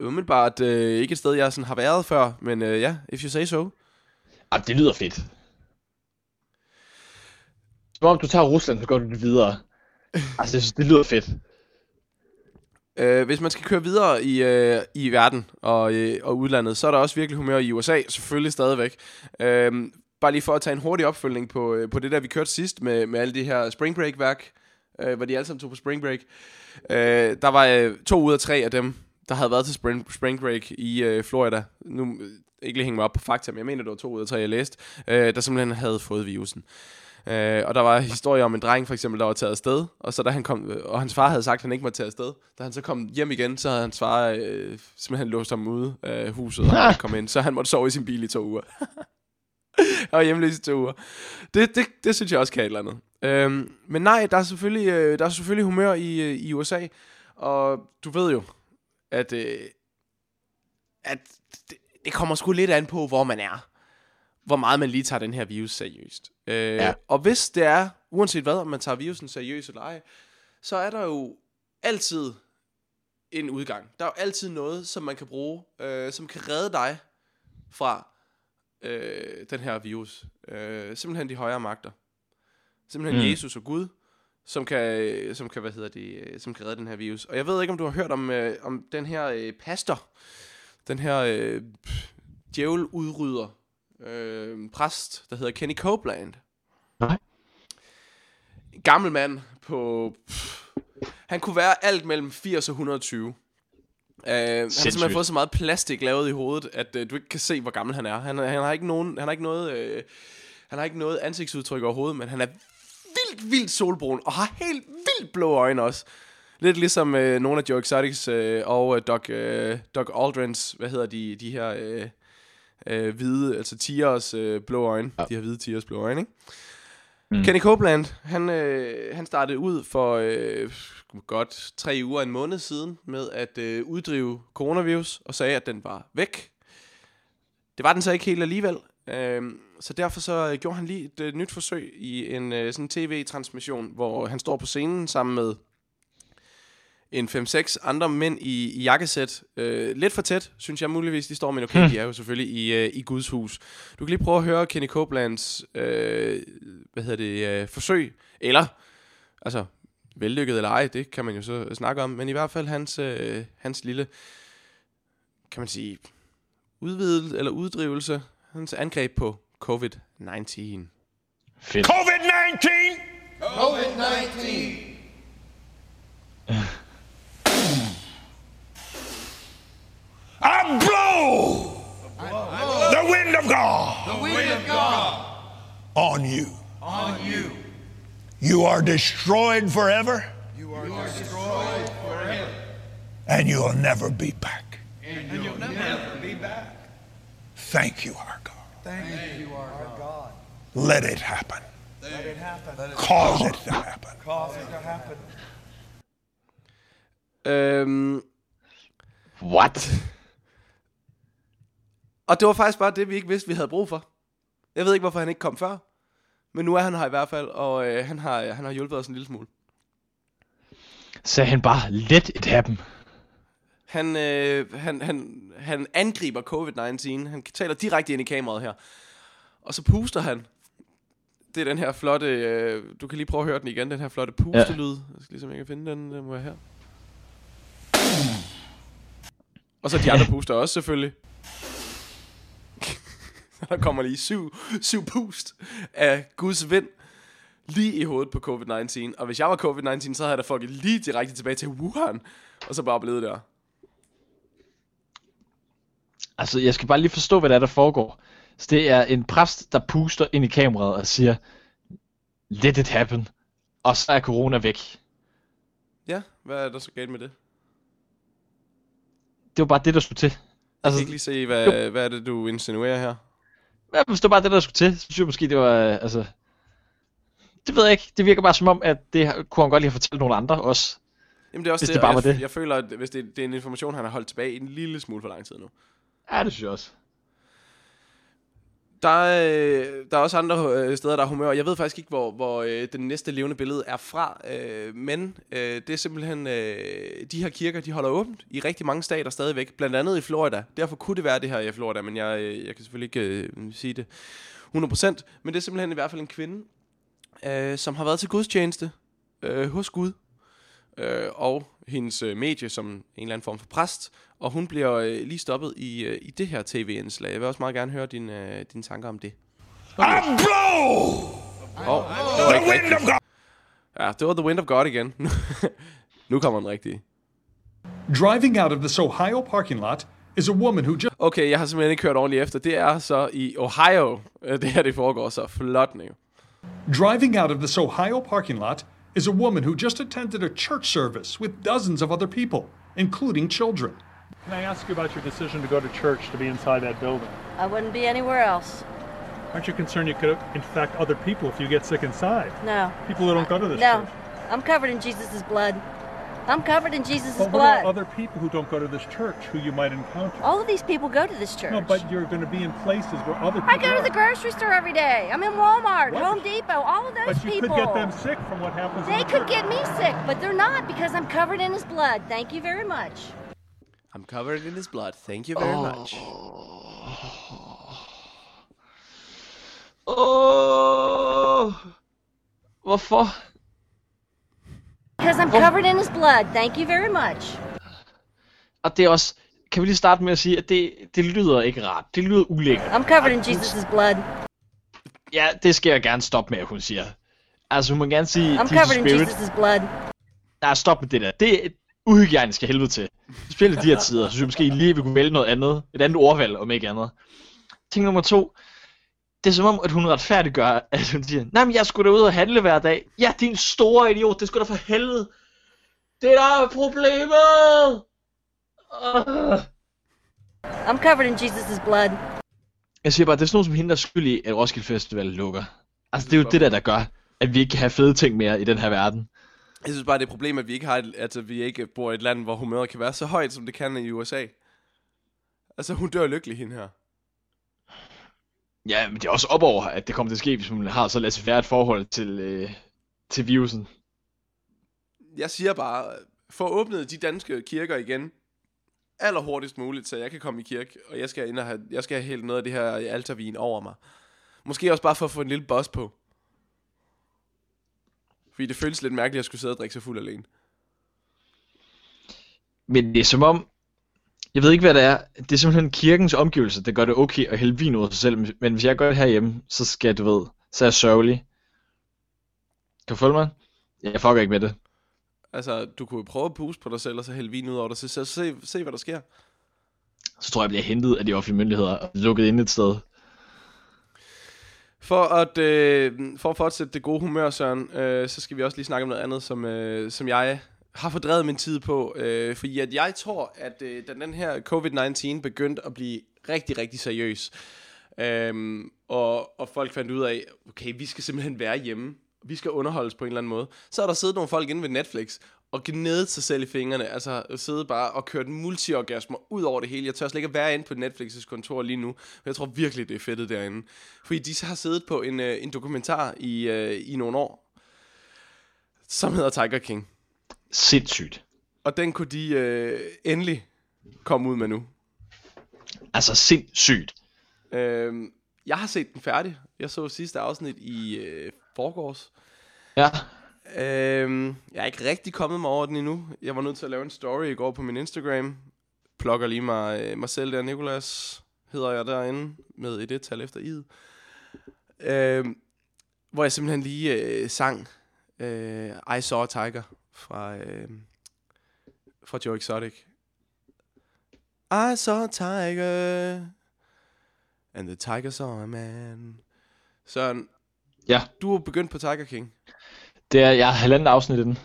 Umiddelbart øh, ikke et sted, jeg sådan har været før, men øh, ja, if you say so. Ah, det lyder fedt. Som om du tager Rusland, så går du det videre. Altså, det, det lyder fedt. Øh, hvis man skal køre videre i, øh, i verden og, øh, og udlandet, så er der også virkelig humør i USA, selvfølgelig stadigvæk. Øh, bare lige for at tage en hurtig opfølgning på, øh, på det der, vi kørte sidst med, med alle de her spring break-værk, øh, hvor de alle sammen tog på spring break. Øh, der var øh, to ud af tre af dem, der havde været til spring, spring break i øh, Florida. Nu øh, ikke lige hænge mig op på fakta, men jeg mener, det var to ud af tre, jeg læste, øh, der simpelthen havde fået virusen. Øh, og der var historier om en dreng, for eksempel, der var taget afsted, og så da han kom, øh, og hans far havde sagt, at han ikke måtte tage afsted. Da han så kom hjem igen, så havde hans far øh, simpelthen låst ham ude af huset, og han kom ind, så han måtte sove i sin bil i to uger. og var hjemløs i to uger. Det, det, det synes jeg også kan et eller andet. Øhm, men nej, der er selvfølgelig, øh, der er selvfølgelig humør i, øh, i USA, og du ved jo, at, øh, at det, det kommer sgu lidt an på, hvor man er. Hvor meget man lige tager den her virus seriøst. Øh, ja. Og hvis det er, uanset hvad, om man tager virusen seriøst eller ej, så er der jo altid en udgang. Der er jo altid noget, som man kan bruge, øh, som kan redde dig fra øh, den her virus. Øh, simpelthen de højere magter. Simpelthen mm. Jesus og Gud, som kan, som kan, hvad hedder det, øh, som kan redde den her virus. Og jeg ved ikke, om du har hørt om, øh, om den her øh, pastor, den her øh, djæveludrydder, øh, præst, der hedder Kenny Copeland. Nej. En gammel mand på... Pff, han kunne være alt mellem 80 og 120. Uh, han har simpelthen fået så meget plastik lavet i hovedet, at uh, du ikke kan se, hvor gammel han er. Han, han har ikke nogen, han har ikke noget, uh, han har ikke noget ansigtsudtryk overhovedet, men han er vildt, vildt solbrun og har helt vildt blå øjne også. Lidt ligesom uh, nogle af Joe Exotics uh, og uh, Doc, uh, Doc Aldrins, hvad hedder de, de her uh, uh, hvide, altså tigers uh, blå øjne. Ja. De her hvide tigers blå øjne, ikke? Mm. Kenny Copeland, han, øh, han startede ud for øh, godt tre uger, en måned siden, med at øh, uddrive coronavirus, og sagde, at den var væk. Det var den så ikke helt alligevel, øh, så derfor så gjorde han lige et øh, nyt forsøg i en øh, sådan tv-transmission, hvor han står på scenen sammen med en 5-6 andre mænd i, i jakkesæt. Øh, lidt for tæt, synes jeg muligvis, de står, men okay, hmm. de er jo selvfølgelig i, øh, i Guds hus. Du kan lige prøve at høre Kenny Copelands, øh, hvad hedder det, øh, forsøg, eller, altså, vellykket eller ej, det kan man jo så snakke om, men i hvert fald hans, øh, hans lille, kan man sige, udvidet eller uddrivelse, hans angreb på COVID-19. Fedt. COVID-19! COVID-19! I blow the wind of God The wind of God on you. on you. You are destroyed forever, You are destroyed forever. and you'll never be back. And you'll never be back. Thank you, our God. Thank you, our God. Let it happen. Let it happen. Cause it to happen. cause it to happen. Øhm, What? og det var faktisk bare det, vi ikke vidste, vi havde brug for. Jeg ved ikke, hvorfor han ikke kom før. Men nu er han her i hvert fald, og øh, han, har, han har hjulpet os en lille smule. Sagde han bare, let it happen. Han, øh, han, han, han angriber covid-19. Han taler direkte ind i kameraet her. Og så puster han. Det er den her flotte... Øh, du kan lige prøve at høre den igen, den her flotte pustelyd. Jeg skal ligesom, jeg kan finde den. Den må jeg her. Og så de andre booster også selvfølgelig. der kommer lige syv, syv boost af Guds vind lige i hovedet på covid-19. Og hvis jeg var covid-19, så havde jeg da fucket lige direkte tilbage til Wuhan. Og så bare blevet der. Altså, jeg skal bare lige forstå, hvad der er, der foregår. Så det er en præst, der puster ind i kameraet og siger, let it happen. Og så er corona væk. Ja, hvad er der så galt med det? Det var bare det, der skulle til. Jeg kan Altså, ikke lige se, hvad, hvad er det, du insinuerer her? ja, hvis det var bare det, der skulle til, så synes jeg måske, det var, øh, altså... Det ved jeg ikke. Det virker bare som om, at det kunne han godt lige have fortalt nogle andre også. Jamen det er også Hvis det, det bare var jeg, det. jeg føler, at hvis det, det er en information, han har holdt tilbage en lille smule for lang tid nu. Ja, det synes jeg også. Der er, øh, der er også andre øh, steder, der er humør. Jeg ved faktisk ikke, hvor, hvor øh, den næste levende billede er fra. Øh, men øh, det er simpelthen... Øh, de her kirker, de holder åbent i rigtig mange stater stadigvæk. Blandt andet i Florida. Derfor kunne det være det her i Florida, men jeg, øh, jeg kan selvfølgelig ikke øh, sige det 100%. Men det er simpelthen i hvert fald en kvinde, øh, som har været til gudstjeneste øh, hos Gud. Øh, og hendes øh, medie som en eller anden form for præst. Og hun bliver øh, lige stoppet i, øh, i det her tv-indslag. Jeg vil også meget gerne høre din, øh, dine tanker om det. I blow Åh, oh, det var the wind of. God. Ja, det var The Wind of God igen. nu kommer den rigtige. Driving out of this Ohio parking lot is a woman who just Okay, jeg har simpelthen ikke hørt ordentligt efter. Det er så i Ohio, øh, det her det foregår så flot nu. driving out of this Ohio parking lot is a woman who just attended a church service with dozens of other people, including children. Can I ask you about your decision to go to church to be inside that building? I wouldn't be anywhere else. Aren't you concerned you could infect other people if you get sick inside? No. People who don't go to this No. church. I'm covered in Jesus' blood. I'm covered in Jesus' But what blood. about other people who don't go to this church who you might encounter? All of these people go to this church. No, but you're going to be in places where other people I go to are. the grocery store every day. I'm in Walmart, What? Home Depot, all of those But you people. could get them sick from what happens in They the could church. get me sick, but they're not because I'm covered in his blood. Thank you very much. I'm covered in his blood. Thank you very much. Oh. Oh. Åh, hvorfor? Because I'm covered in his blood. Thank you very much. Og det er også, kan vi lige starte med at sige, at det, det lyder ikke rart. Det lyder ulækkert. I'm covered in Jesus' blood. Ja, det skal jeg gerne stoppe med, at hun siger. Altså, hun må gerne sige, I'm Jesus covered in Spirit. Jesus' blood. Nej, stop med det der. Det er uhygiejnisk af helvede til. Spil de her tider, så synes jeg måske lige, vi kunne vælge noget andet. Et andet ordvalg, om ikke andet. Ting nummer to. Det er som om, at hun retfærdiggør, at hun siger, Nej, men jeg skulle da ud og handle hver dag. Ja, din store idiot, det skulle da for helvede. Det der er problemet. Uh. I'm covered in Jesus' blood. Jeg siger bare, det er sådan nogen som hende, der er skyld i, at Roskilde Festival lukker. Altså, det er jo det der, der gør, at vi ikke kan have fede ting mere i den her verden. Jeg synes bare, det er et problem, at vi ikke, har et, altså, vi ikke bor i et land, hvor humøret kan være så højt, som det kan i USA. Altså, hun dør lykkelig, hende her. Ja, men det er også op over, at det kommer til at ske, hvis man har så laissez et forhold til, øh, til virusen. Jeg siger bare, få åbnet de danske kirker igen, allerhurtigst muligt, så jeg kan komme i kirke, og jeg skal, ind og have, jeg skal have helt noget af det her altervin over mig. Måske også bare for at få en lille boss på. Fordi det føles lidt mærkeligt, at jeg skulle sidde og drikke sig fuld alene. Men det er som om, jeg ved ikke hvad det er, det er simpelthen kirkens omgivelser, der gør det okay at hælde vin ud af sig selv, men hvis jeg gør det herhjemme, så skal du ved, så er jeg sørgelig. Kan du følge mig? Jeg fucker ikke med det. Altså, du kunne jo prøve at puste på dig selv, og så hælde vin ud over dig, så, så se, se, hvad der sker. Så tror jeg, jeg bliver hentet af de offentlige myndigheder og lukket ind et sted. For at, øh, for at fortsætte det gode humør, Søren, øh, så skal vi også lige snakke om noget andet, som, øh, som jeg har fordrevet min tid på. Øh, fordi at jeg tror, at øh, da den her covid-19 begyndte at blive rigtig, rigtig seriøs, øh, og, og folk fandt ud af, okay, vi skal simpelthen være hjemme, vi skal underholdes på en eller anden måde, så er der siddet nogle folk inde ved Netflix, og gnedet sig selv i fingrene, altså sidde bare og kørt multiorgasmer ud over det hele. Jeg tør slet ikke at være inde på Netflix' kontor lige nu, for jeg tror virkelig, det er fedtet derinde. Fordi de har siddet på en, øh, en dokumentar i, øh, i nogle år, som hedder Tiger King. Sindssygt. Og den kunne de øh, endelig komme ud med nu. Altså sindssygt. Øh, jeg har set den færdig. Jeg så sidste afsnit i øh, forgårs. Ja. Øhm, jeg er ikke rigtig kommet mig over den endnu. Jeg var nødt til at lave en story i går på min Instagram. plukker lige mig, øh, mig selv der. Nikolas hedder jeg derinde, med et et-tal efter id. Øh, hvor jeg simpelthen lige øh, sang øh, I Saw a Tiger fra, øh, fra Joe Exotic. I saw a tiger, and the tiger saw a man. Søren, Ja, du er begyndt på Tiger King. det er, jeg er halvandet afsnit i den.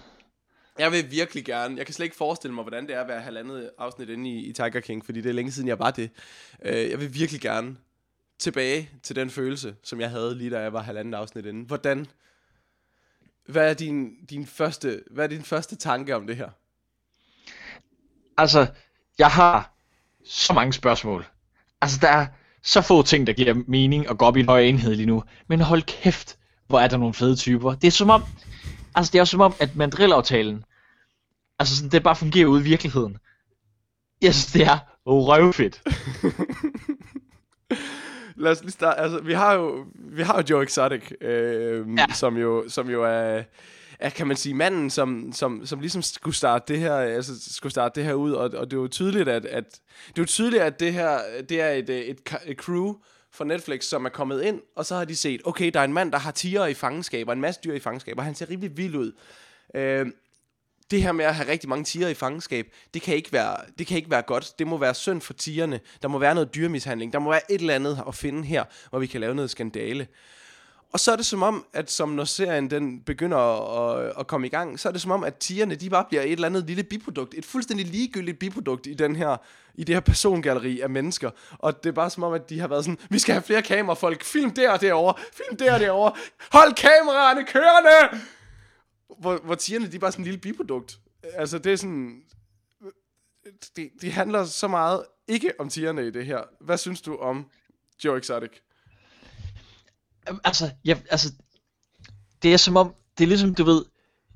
Jeg vil virkelig gerne. Jeg kan slet ikke forestille mig, hvordan det er at være halvandet afsnit inde i, i Tiger King, fordi det er længe siden, jeg var det. Øh, jeg vil virkelig gerne tilbage til den følelse, som jeg havde lige da jeg var halvandet afsnit inde. Hvordan? Hvad er din, din første, hvad er din første tanke om det her? Altså, jeg har så mange spørgsmål. Altså, der er så få ting, der giver mening at gå op i en høj enhed lige nu. Men hold kæft, hvor er der nogle fede typer. Det er som om, altså det er jo som om, at mandrillaftalen, altså sådan, det bare fungerer ude i virkeligheden. Jeg synes, det er røvfedt. Lad os lige starte. Altså, vi har jo, vi har jo Joe Exotic, øh, ja. Som, jo, som jo er, er, kan man sige, manden, som, som, som ligesom skulle starte det her, altså skulle starte det her ud, og, og det er jo tydeligt, at, at det er jo tydeligt, at det her, det er et, et, et crew fra Netflix, som er kommet ind, og så har de set, okay, der er en mand, der har tiger i fangenskab, og en masse dyr i fangenskab, og han ser rimelig vild ud. Øh, det her med at have rigtig mange tiger i fangenskab, det kan ikke være, det kan ikke være godt. Det må være synd for tigerne. Der må være noget dyremishandling. Der må være et eller andet at finde her, hvor vi kan lave noget skandale. Og så er det som om, at som når serien den begynder at, at komme i gang, så er det som om, at tigerne de bare bliver et eller andet lille biprodukt. Et fuldstændig ligegyldigt biprodukt i, den her, i det her persongalleri af mennesker. Og det er bare som om, at de har været sådan, vi skal have flere kamerafolk. Film der og derovre. Film der og derovre. Hold kameraerne kørende! Hvor, hvor tigerne de er bare sådan en lille biprodukt. Altså det er sådan... Det, det handler så meget ikke om tigerne i det her. Hvad synes du om Joe Exotic? Øhm, altså, jeg, altså, det er som om, det er ligesom, du ved,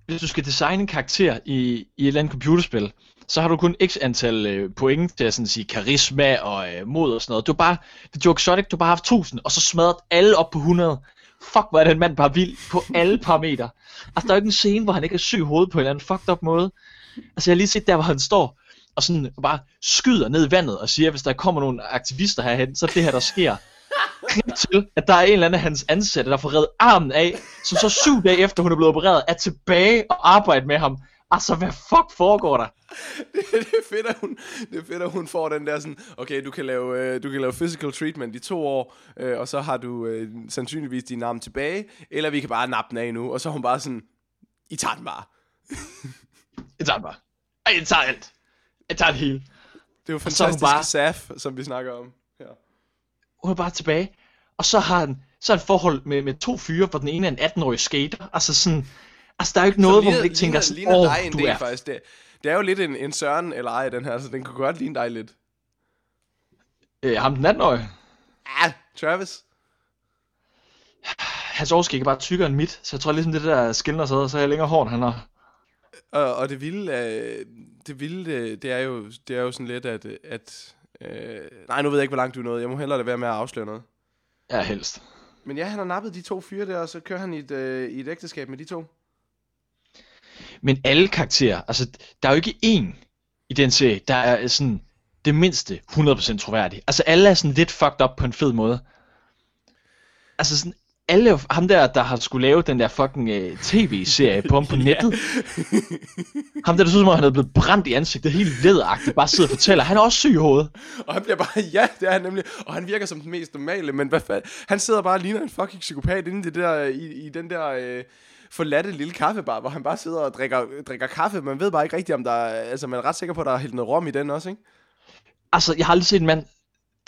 hvis du skal designe en karakter i, i et eller andet computerspil, så har du kun x antal øh, point til at sådan sige karisma og øh, mod og sådan noget. Du har bare, det Joe Exotic, du har bare haft 1000, og så smadret alle op på 100. Fuck, hvor er den mand bare vild på alle parametre. Altså, der er jo ikke en scene, hvor han ikke er syg hovedet på en eller anden fucked up måde. Altså, jeg har lige set der, hvor han står og sådan bare skyder ned i vandet og siger, hvis der kommer nogle aktivister herhen, så er det her, der sker. Klip til, at der er en eller anden af hans ansatte, der får reddet armen af, som så syv dage efter hun er blevet opereret, er tilbage og arbejder med ham. Altså, hvad fuck foregår der? det er fedt, at hun, det er fedt, at hun får den der sådan, okay, du kan lave, øh, du kan lave physical treatment i to år, øh, og så har du øh, sandsynligvis din arm tilbage, eller vi kan bare nappe den af nu, og så er hun bare sådan, I tager den bare. Jeg tager det bare. Ej, jeg tager alt. Jeg tager det hele. Det er jo er fantastisk bare... bare- saf, som vi snakker om. Ja. Hun er bare tilbage. Og så har han så er et forhold med, med to fyre, hvor den ene er en 18-årig skater. Altså sådan, altså der er jo ikke noget, hvor man ikke tænker sådan, ligner dig en du del, er faktisk. Det, det er jo lidt en, en Søren eller ej, den her, så den kunne godt ligne dig lidt. øh, ham den 18-årige. Ah, Travis. Hans overskæg er bare tykkere end mit, så jeg tror ligesom det der skiller sig så er jeg længere hår, end han har. Og, og det vilde, øh, det vilde, øh, det er jo, det er jo sådan lidt, at, at øh, nej, nu ved jeg ikke, hvor langt du er nået. Jeg må hellere lade være med at afsløre noget. Ja, helst. Men ja, han har nappet de to fyre der, og så kører han i et, øh, i et ægteskab med de to. Men alle karakterer, altså der er jo ikke én i den serie, der er sådan det mindste 100% troværdig. Altså alle er sådan lidt fucked up på en fed måde. Altså sådan, alle, ham der, der har skulle lave den der fucking uh, tv-serie på ham på nettet. ham der, der synes, om han er blevet brændt i ansigtet, helt lederagtigt, bare sidder og fortæller, han er også syg i hovedet. Og han bliver bare, ja, det er han nemlig. Og han virker som den mest normale, men hvad fanden? Han sidder bare og ligner en fucking psykopat inde i, det der, i, i den der øh, forladte lille kaffebar, hvor han bare sidder og drikker, drikker kaffe. Man ved bare ikke rigtigt, om der er, altså man er ret sikker på, at der er hældt noget rom i den også, ikke? Altså, jeg har aldrig set en mand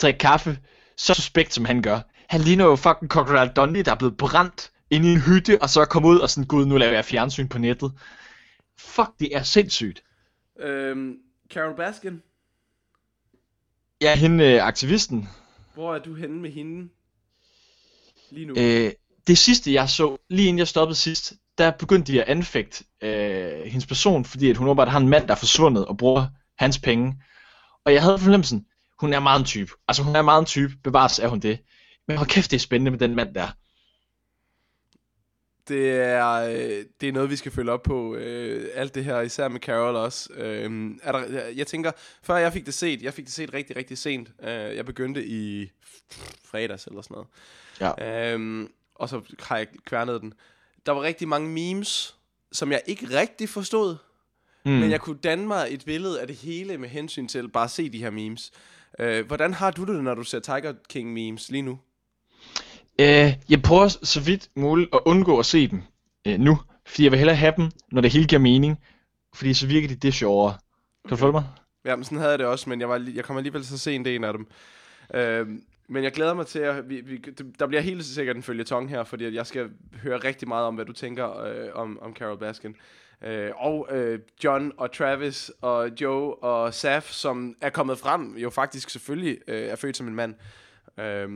drikke kaffe så suspekt, som han gør. Han ligner jo fucking Crocodile Dundee, der er blevet brændt inde i en hytte, og så er kommet ud og sådan, gud, nu laver jeg fjernsyn på nettet. Fuck, det er sindssygt. Øhm, Carol Baskin, Ja, hende øh, aktivisten. hvor er du henne med hende lige nu? Øh, det sidste, jeg så, lige inden jeg stoppede sidst, der begyndte de at anfægte øh, hendes person, fordi at hun åbenbart har en mand, der er forsvundet og bruger hans penge. Og jeg havde fornemmelsen, hun er meget en type. Altså hun er meget en type, bevares er hun det. Men hold kæft, det er spændende med den mand der. det er, øh, det er noget, vi skal følge op på. Øh, alt det her, især med Carol også. Øh, er der, jeg tænker, før jeg fik det set, jeg fik det set rigtig, rigtig sent. Øh, jeg begyndte i fredags eller sådan noget. Ja. Øhm, og så har jeg kværnet den. Der var rigtig mange memes, som jeg ikke rigtig forstod. Mm. Men jeg kunne danne mig et billede af det hele med hensyn til bare at se de her memes. Øh, hvordan har du det, når du ser Tiger King memes lige nu? Øh, jeg prøver så vidt muligt at undgå at se dem øh, nu, fordi jeg vil hellere have dem, når det hele giver mening, fordi så virker de det sjovere. Kan du følge mig? Ja, men sådan havde jeg det også, men jeg, var, jeg kom alligevel så sent en af dem. Øh, men jeg glæder mig til, at vi, vi, der bliver helt sikkert en følgetong her, fordi jeg skal høre rigtig meget om, hvad du tænker øh, om, om Carol Baskin. Øh, og øh, John og Travis og Joe og Saf, som er kommet frem, jo faktisk selvfølgelig øh, er født som en mand. Øh,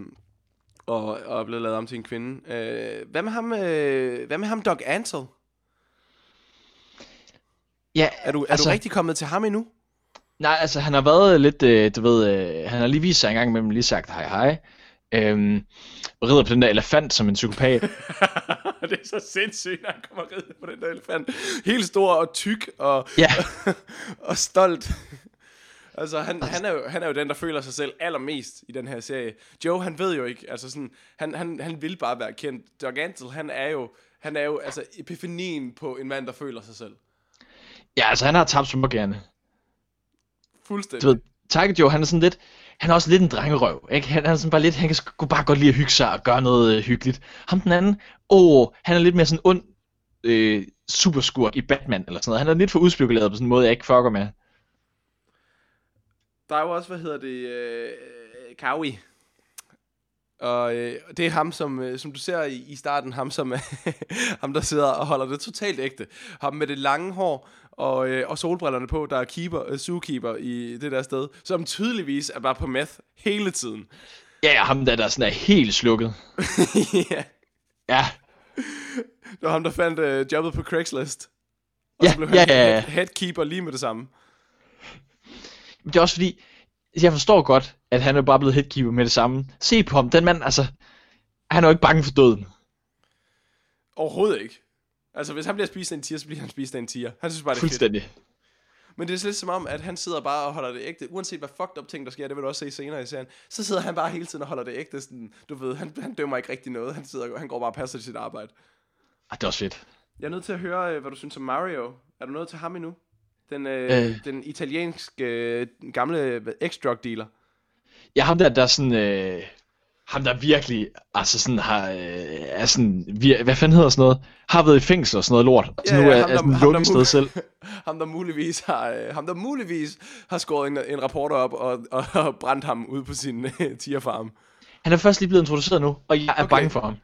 og, og er blevet lavet om til en kvinde. Øh, hvad, med ham, øh, hvad med ham, Doc Ansel? Ja, Er du, er altså, du rigtig kommet til ham endnu? Nej, altså han har været lidt, øh, du ved, øh, han har lige vist sig en gang imellem, lige sagt hej hej. Øhm, og rider på den der elefant som en psykopat. det er så sindssygt, når han kommer ridende på den der elefant. Helt stor og tyk og, Ja. og stolt. Altså, han, han, er jo, han er jo den, der føler sig selv allermest i den her serie. Joe, han ved jo ikke, altså sådan, han, han, han vil bare være kendt. Doug Antle, han er jo, han er jo altså epifanien på en mand, der føler sig selv. ja, altså han har tabt gerne. Fuldstændig. Du ved, Tiger Joe, han er sådan lidt, han er også lidt en drengerøv, ikke? Han, han er sådan bare lidt, han kan sgu bare godt lide at hygge sig og gøre noget øh, hyggeligt. Ham den anden, åh, han er lidt mere sådan ond øh, superskurk i Batman eller sådan noget. Han er lidt for udspekuleret på sådan en måde, jeg ikke fucker med. Der er jo også, hvad hedder det, øh, Kawi. Og øh, det er ham, som, øh, som du ser i, i starten, ham, som, ham der sidder og holder det totalt ægte. Ham med det lange hår og, øh, og solbrillerne på, der er keeper, øh, zookeeper i det der sted, som tydeligvis er bare på meth hele tiden. Ja, ham der, der sådan er helt slukket. ja. Ja, Det var ham, der fandt øh, jobbet på Craigslist. Og Ja, så blev han ja, ja, ja. head, headkeeper lige med det samme. Men det er også fordi, jeg forstår godt, at han er bare blevet headkeeper med det samme. Se på ham, den mand, altså, han er jo ikke bange for døden. Overhovedet ikke. Altså, hvis han bliver spist af en tiger, så bliver han spist af en tiger. Han synes bare, det er fedt. Fuldstændig. Men det er lidt som om, at han sidder bare og holder det ægte. Uanset hvad fucked up ting, der sker, det vil du også se senere i serien. Så sidder han bare hele tiden og holder det ægte. Sådan, du ved, han, han dømmer ikke rigtig noget. Han, sidder, han går bare og passer til sit arbejde. Ah, det er også fedt. Jeg er nødt til at høre, øh, hvad du synes om Mario. Er du nødt til ham endnu? Den, øh, Øh. den italienske øh, gamle hvad, ex-drug dealer. Ja, ham der, der er sådan, øh, ham der virkelig, altså sådan har, øh, er sådan, vir, hvad fanden hedder sådan noget, har været i fængsel og sådan noget lort, og så Ja, nu ja, er, ham, er der- sådan ham, der lukket sted selv. ham, der muligvis har, øh, ham, der muligvis har skåret en, en rapporter op og, og, og brændt ham ud på sin øh, tierfarm. Han er først lige blevet introduceret nu, og jeg er Okay. bange for ham.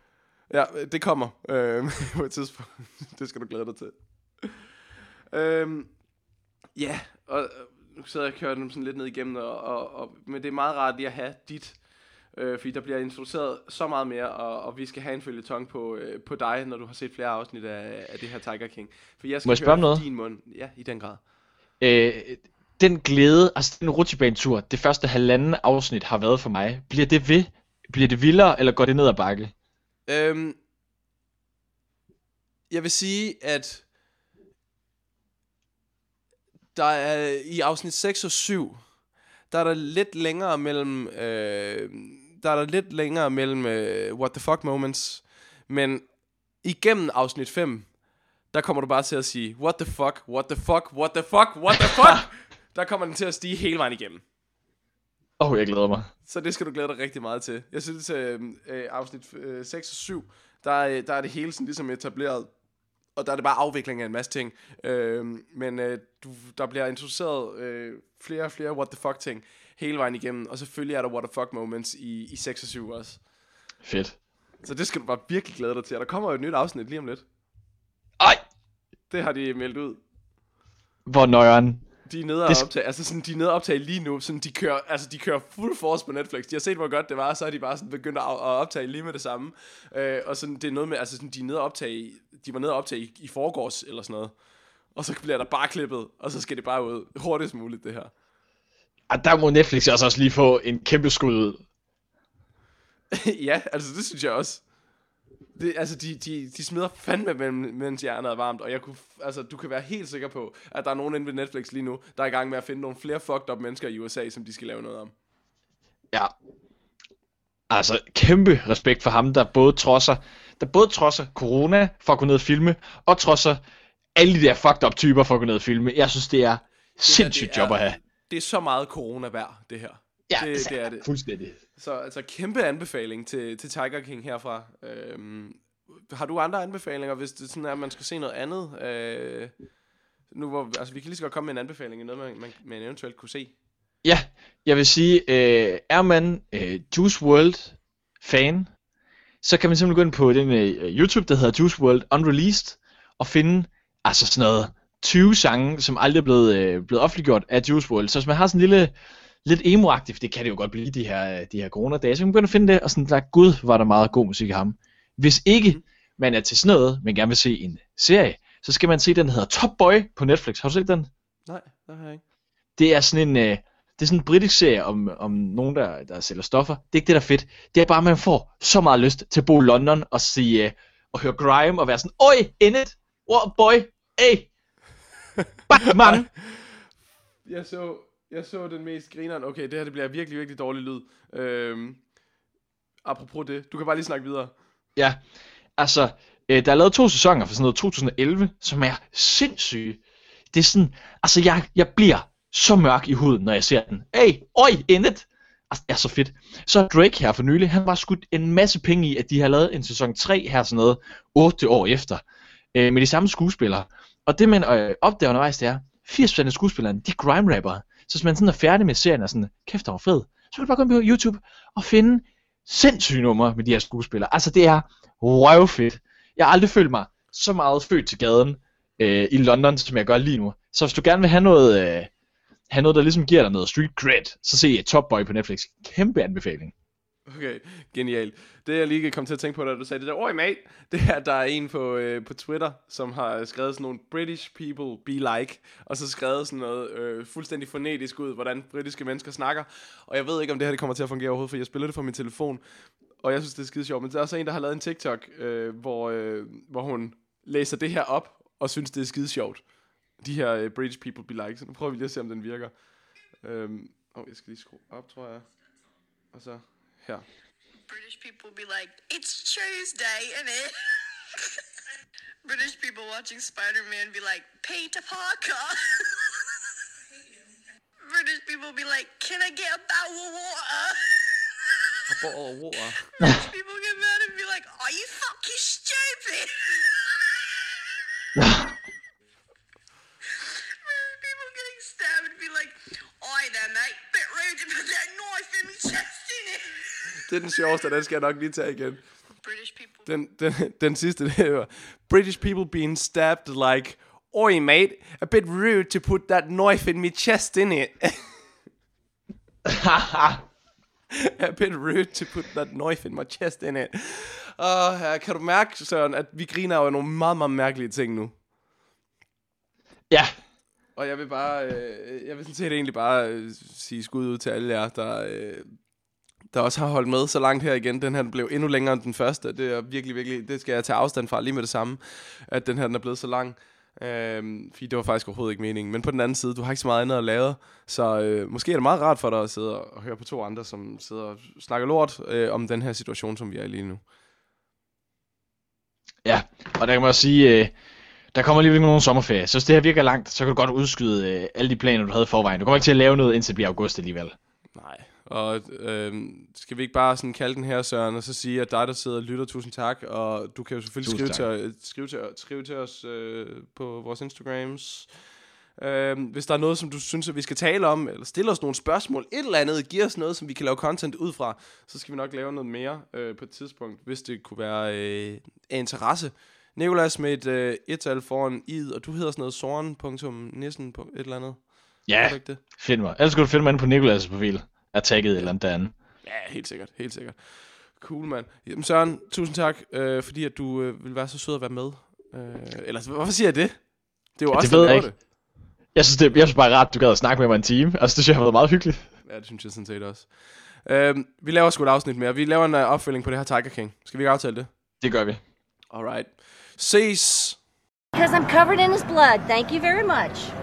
Ja, det kommer øh, på et tidspunkt. det skal du glæde dig til. Øhm, ja, og nu sidder jeg og kører dem sådan lidt ned igennem, og, og, og, men det er meget rart lige at have dit, øh, fordi der bliver introduceret så meget mere, og, og vi skal have en følgetong på, øh, på dig, når du har set flere afsnit af, af det her Tiger King. For jeg skal Må jeg spørge høre noget? din mund. Ja, i den grad. Øh, den glæde, altså den rutsjebanetur, det første halvanden afsnit har været for mig, bliver det ved? Bliver det vildere, eller går det ned ad bakke? Øhm, jeg vil sige, at der er i afsnit 6 og 7, der er der lidt længere mellem, øh, der er der lidt længere mellem øh, what the fuck moments, men igennem afsnit 5, der kommer du bare til at sige, what the fuck, what the fuck, what the fuck, what the fuck, der kommer den til at stige hele vejen igennem. Åh, oh, jeg glæder mig. Så det skal du glæde dig rigtig meget til. Jeg synes, øh, øh, afsnit øh, 6 og 7, der, er- der er det hele sådan ligesom etableret. Og der er det bare afvikling af en masse ting. Øh, men øh, du, der bliver introduceret øh, flere og flere what the fuck ting hele vejen igennem. Og selvfølgelig er der what the fuck moments i, i 6 og 7 også. Fedt. Så det skal du bare virkelig glæde dig til. Og der kommer jo et nyt afsnit lige om lidt. Ej, Det har de meldt ud. hvor nøjeren. De er nede og sk- optage, altså sådan, de er nede og optage lige nu, sådan de kører, altså de kører fuld force på Netflix. De har set, hvor godt det var, og så er de bare sådan begyndt at, at optage lige med det samme. Øh, og sådan, det er noget med, altså sådan, de er nede og optage, de var nede og optage i, i forgårs eller sådan noget. Og så bliver der bare klippet, og så skal det bare ud hurtigst muligt, det her. Ah, der må Netflix altså også lige få en kæmpe skud ud. ja, altså det synes jeg også. Det, altså, de, de, de smider fandme, mens hjernet er varmt, og jeg kunne, altså, du kan være helt sikker på, at der er nogen inde ved Netflix lige nu, der er i gang med at finde nogle flere fucked up mennesker i USA, som de skal lave noget om. Ja. Altså, kæmpe respekt for ham, der både trodser, der både trodser corona for at gå ned og filme, og trodser alle de der fucked up typer for at gå ned og filme. Jeg synes, det er sindssygt det er- job at have. Det er så meget corona værd, det her. Ja, det, altså, det er det. Fuldstændig. Så altså, kæmpe anbefaling til, til Tiger King herfra. Øhm, har du andre anbefalinger, hvis det sådan er, at man skal se noget andet? Øh, nu hvor, altså, vi kan lige så godt komme med en anbefaling i noget, man, man, man eventuelt kunne se. Ja, jeg vil sige, øh, er man øh, Juice World fan, så kan man simpelthen gå ind på den øh, YouTube, der hedder Juice World Unreleased, og finde altså sådan noget 20 sange, som aldrig er blevet, øh, blevet offentliggjort af Juice World. Så hvis man har sådan en lille, lidt for det kan det jo godt blive de her, de her coronadage, så man begynde at finde det, og sådan, der, gud, var der meget god musik af ham. Hvis ikke man er til sådan noget, men gerne vil se en serie, så skal man se den, der hedder Top Boy på Netflix. Har du set den? Nej, det har jeg ikke. det er sådan en, øh, det er sådan en britisk serie om, om nogen, der, der sælger stoffer. Det er ikke det, der er fedt. Det er bare, at man får så meget lyst til at bo i London og sige, øh, og høre grime og være sådan, Oj, in it, what boy, hey, Batman. Jeg så, jeg så den mest grineren. Okay, det her det bliver virkelig, virkelig dårlig lyd. Øhm, apropos det, du kan bare lige snakke videre. ja, altså, øh, der er lavet to sæsoner for sådan noget 2011, som er sindssyge. Det er sådan, altså jeg, jeg bliver så mørk i huden, når jeg ser den. Hey, oj, it. Altså, det er så fedt. Så Drake her for nylig, han var skudt en masse penge i, at de har lavet en sæson 3 her sådan noget, 8 år efter, øh, med de samme skuespillere. Og det man øh, opdager undervejs, det er, 80% af skuespillerne, de er grime rapper. Så hvis man sådan er færdig med serien og sådan, kæft, der var fed, så kan du bare gå ind på YouTube og finde sindssyge numre med de her skuespillere. Altså det er røvfedt. Jeg har aldrig følt mig så meget født til gaden øh, i London, som jeg gør lige nu. Så hvis du gerne vil have noget, øh, have noget der ligesom giver dig noget street cred, så se Top Boy på Netflix. Kæmpe anbefaling. Okay, genialt. Det jeg lige kom til at tænke på, da du sagde det der, oj mate, det er, at der er en på, øh, på Twitter, som har skrevet sådan nogle British people be like, og så skrevet sådan noget øh, fuldstændig fonetisk ud, hvordan britiske mennesker snakker. Og jeg ved ikke, om det her det kommer til at fungere overhovedet, for jeg spiller det fra min telefon, og jeg synes, det er skide sjovt. Men der er også en, der har lavet en TikTok, øh, hvor, øh, hvor hun læser det her op, og synes, det er skide sjovt. De her øh, British people be like. Så nu prøver vi lige at se, om den virker. Øhm, oh, jeg skal lige skrue op, tror jeg. Og så her. British people be like, it's Tuesday, and it. British people watching Spider-Man be like, Peter Parker. British people be like, can I get a bottle of water? A bottle of water. British people get mad and be like, are you fucking stupid? Det er den sjoveste, den skal jeg nok lige tage igen. British people Den, den, den sidste, det var British people being stabbed like, Oi mate, a bit rude to put that knife in my chest, in it. a bit rude to put that knife in my chest, in it. Og uh, kan du mærke, Søren, at vi griner over nogle meget, meget mærkelige ting nu. Ja, Og jeg vil bare, øh, jeg vil sådan set egentlig bare øh, sige skud ud til alle jer, der, øh, der også har holdt med så langt her igen. Den her den blev endnu længere end den første. Det er virkelig, virkelig, det skal jeg tage afstand fra lige med det samme, at den her den er blevet så lang. Øhm, fordi det var faktisk overhovedet ikke meningen. Men på den anden side, du har ikke så meget andet at lave. Så øh, måske er det meget rart for dig at sidde og høre på to andre, som sidder og snakker lort øh, om den her situation, som vi er i lige nu. ja. Og der kan man også sige, øh, der kommer alligevel ikke nogen sommerferie. Så hvis det her virker langt, så kan du godt udskyde øh, alle de planer, du havde forvejen. Du kommer ikke til at lave noget, indtil det bliver august alligevel. Nej. Og øh, skal vi ikke bare sådan kalde den her, Søren, og så sige, at dig, der sidder og lytter, tusind tak. Og du kan jo selvfølgelig skrive til, skrive, til, skrive til os øh, på vores Instagrams. Øh, hvis der er noget, som du synes, at vi skal tale om, eller stille os nogle spørgsmål, et eller andet, giv os noget, som vi kan lave content ud fra, så skal vi nok lave noget mere øh, på et tidspunkt, hvis det kunne være øh, af interesse. Nikolas med et øh, et-tal foran id, og du hedder sådan noget soren.nissen et eller andet. Ja, find mig. Ellers kan du finde mig inde på Nikolas' profil. Er tagget et eller andet derinde. Ja, helt sikkert, helt sikkert. Cool, mand. Jamen Søren, tusind tak, øh, fordi at du øh, vil være så sød at være med. Øh, eller hvorfor siger jeg det? Det er jo Ja, også det ved jeg ikke. Jeg synes, det, jeg synes bare rart, at du gad at snakke med mig en time. Altså, det synes jeg har været meget hyggeligt. Ja, det synes jeg sådan set også. Øh, vi laver sgu et afsnit mere. Vi laver en uh, opfølging på det her Tiger King. Skal vi ikke aftale det? Det gør vi. Alright. Ses! Because I'm covered in his blood. Thank you very much.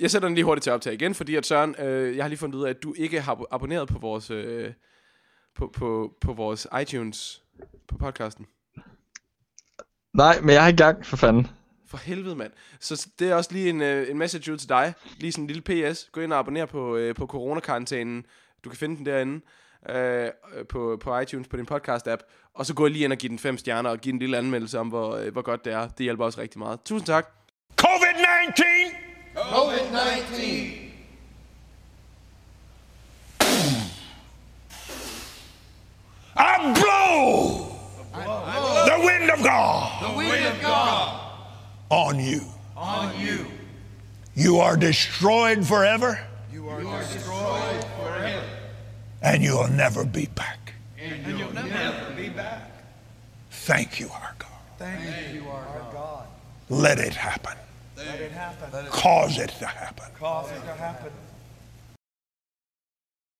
Jeg sætter den lige hurtigt til optag igen, fordi at Søren, øh, jeg har lige fundet ud af, at du ikke har abo- abonneret på vores, øh, på, på, på vores iTunes på podcasten. Nej, men jeg er i gang, for fanden. For helvede, mand. Så det er også lige en, øh, en message ud til dig. Lige sådan en lille PS. Gå ind og abonner på, øh, på coronakarantænen. Du kan finde den derinde øh, på, på iTunes på din podcast-app. Og så gå lige ind og give den fem stjerner og give en lille anmeldelse om, hvor, øh, hvor godt det er. Det hjælper også rigtig meget. Tusind tak. COVID-19! I blow, the wind of God. The wind of God on you. On you. You are destroyed forever, You are destroyed forever. and you'll never be back. And you'll never be back. Thank you, our God. Thank you, our God. Let it happen. Let it happen. Cause it to happen. Cause it to happen.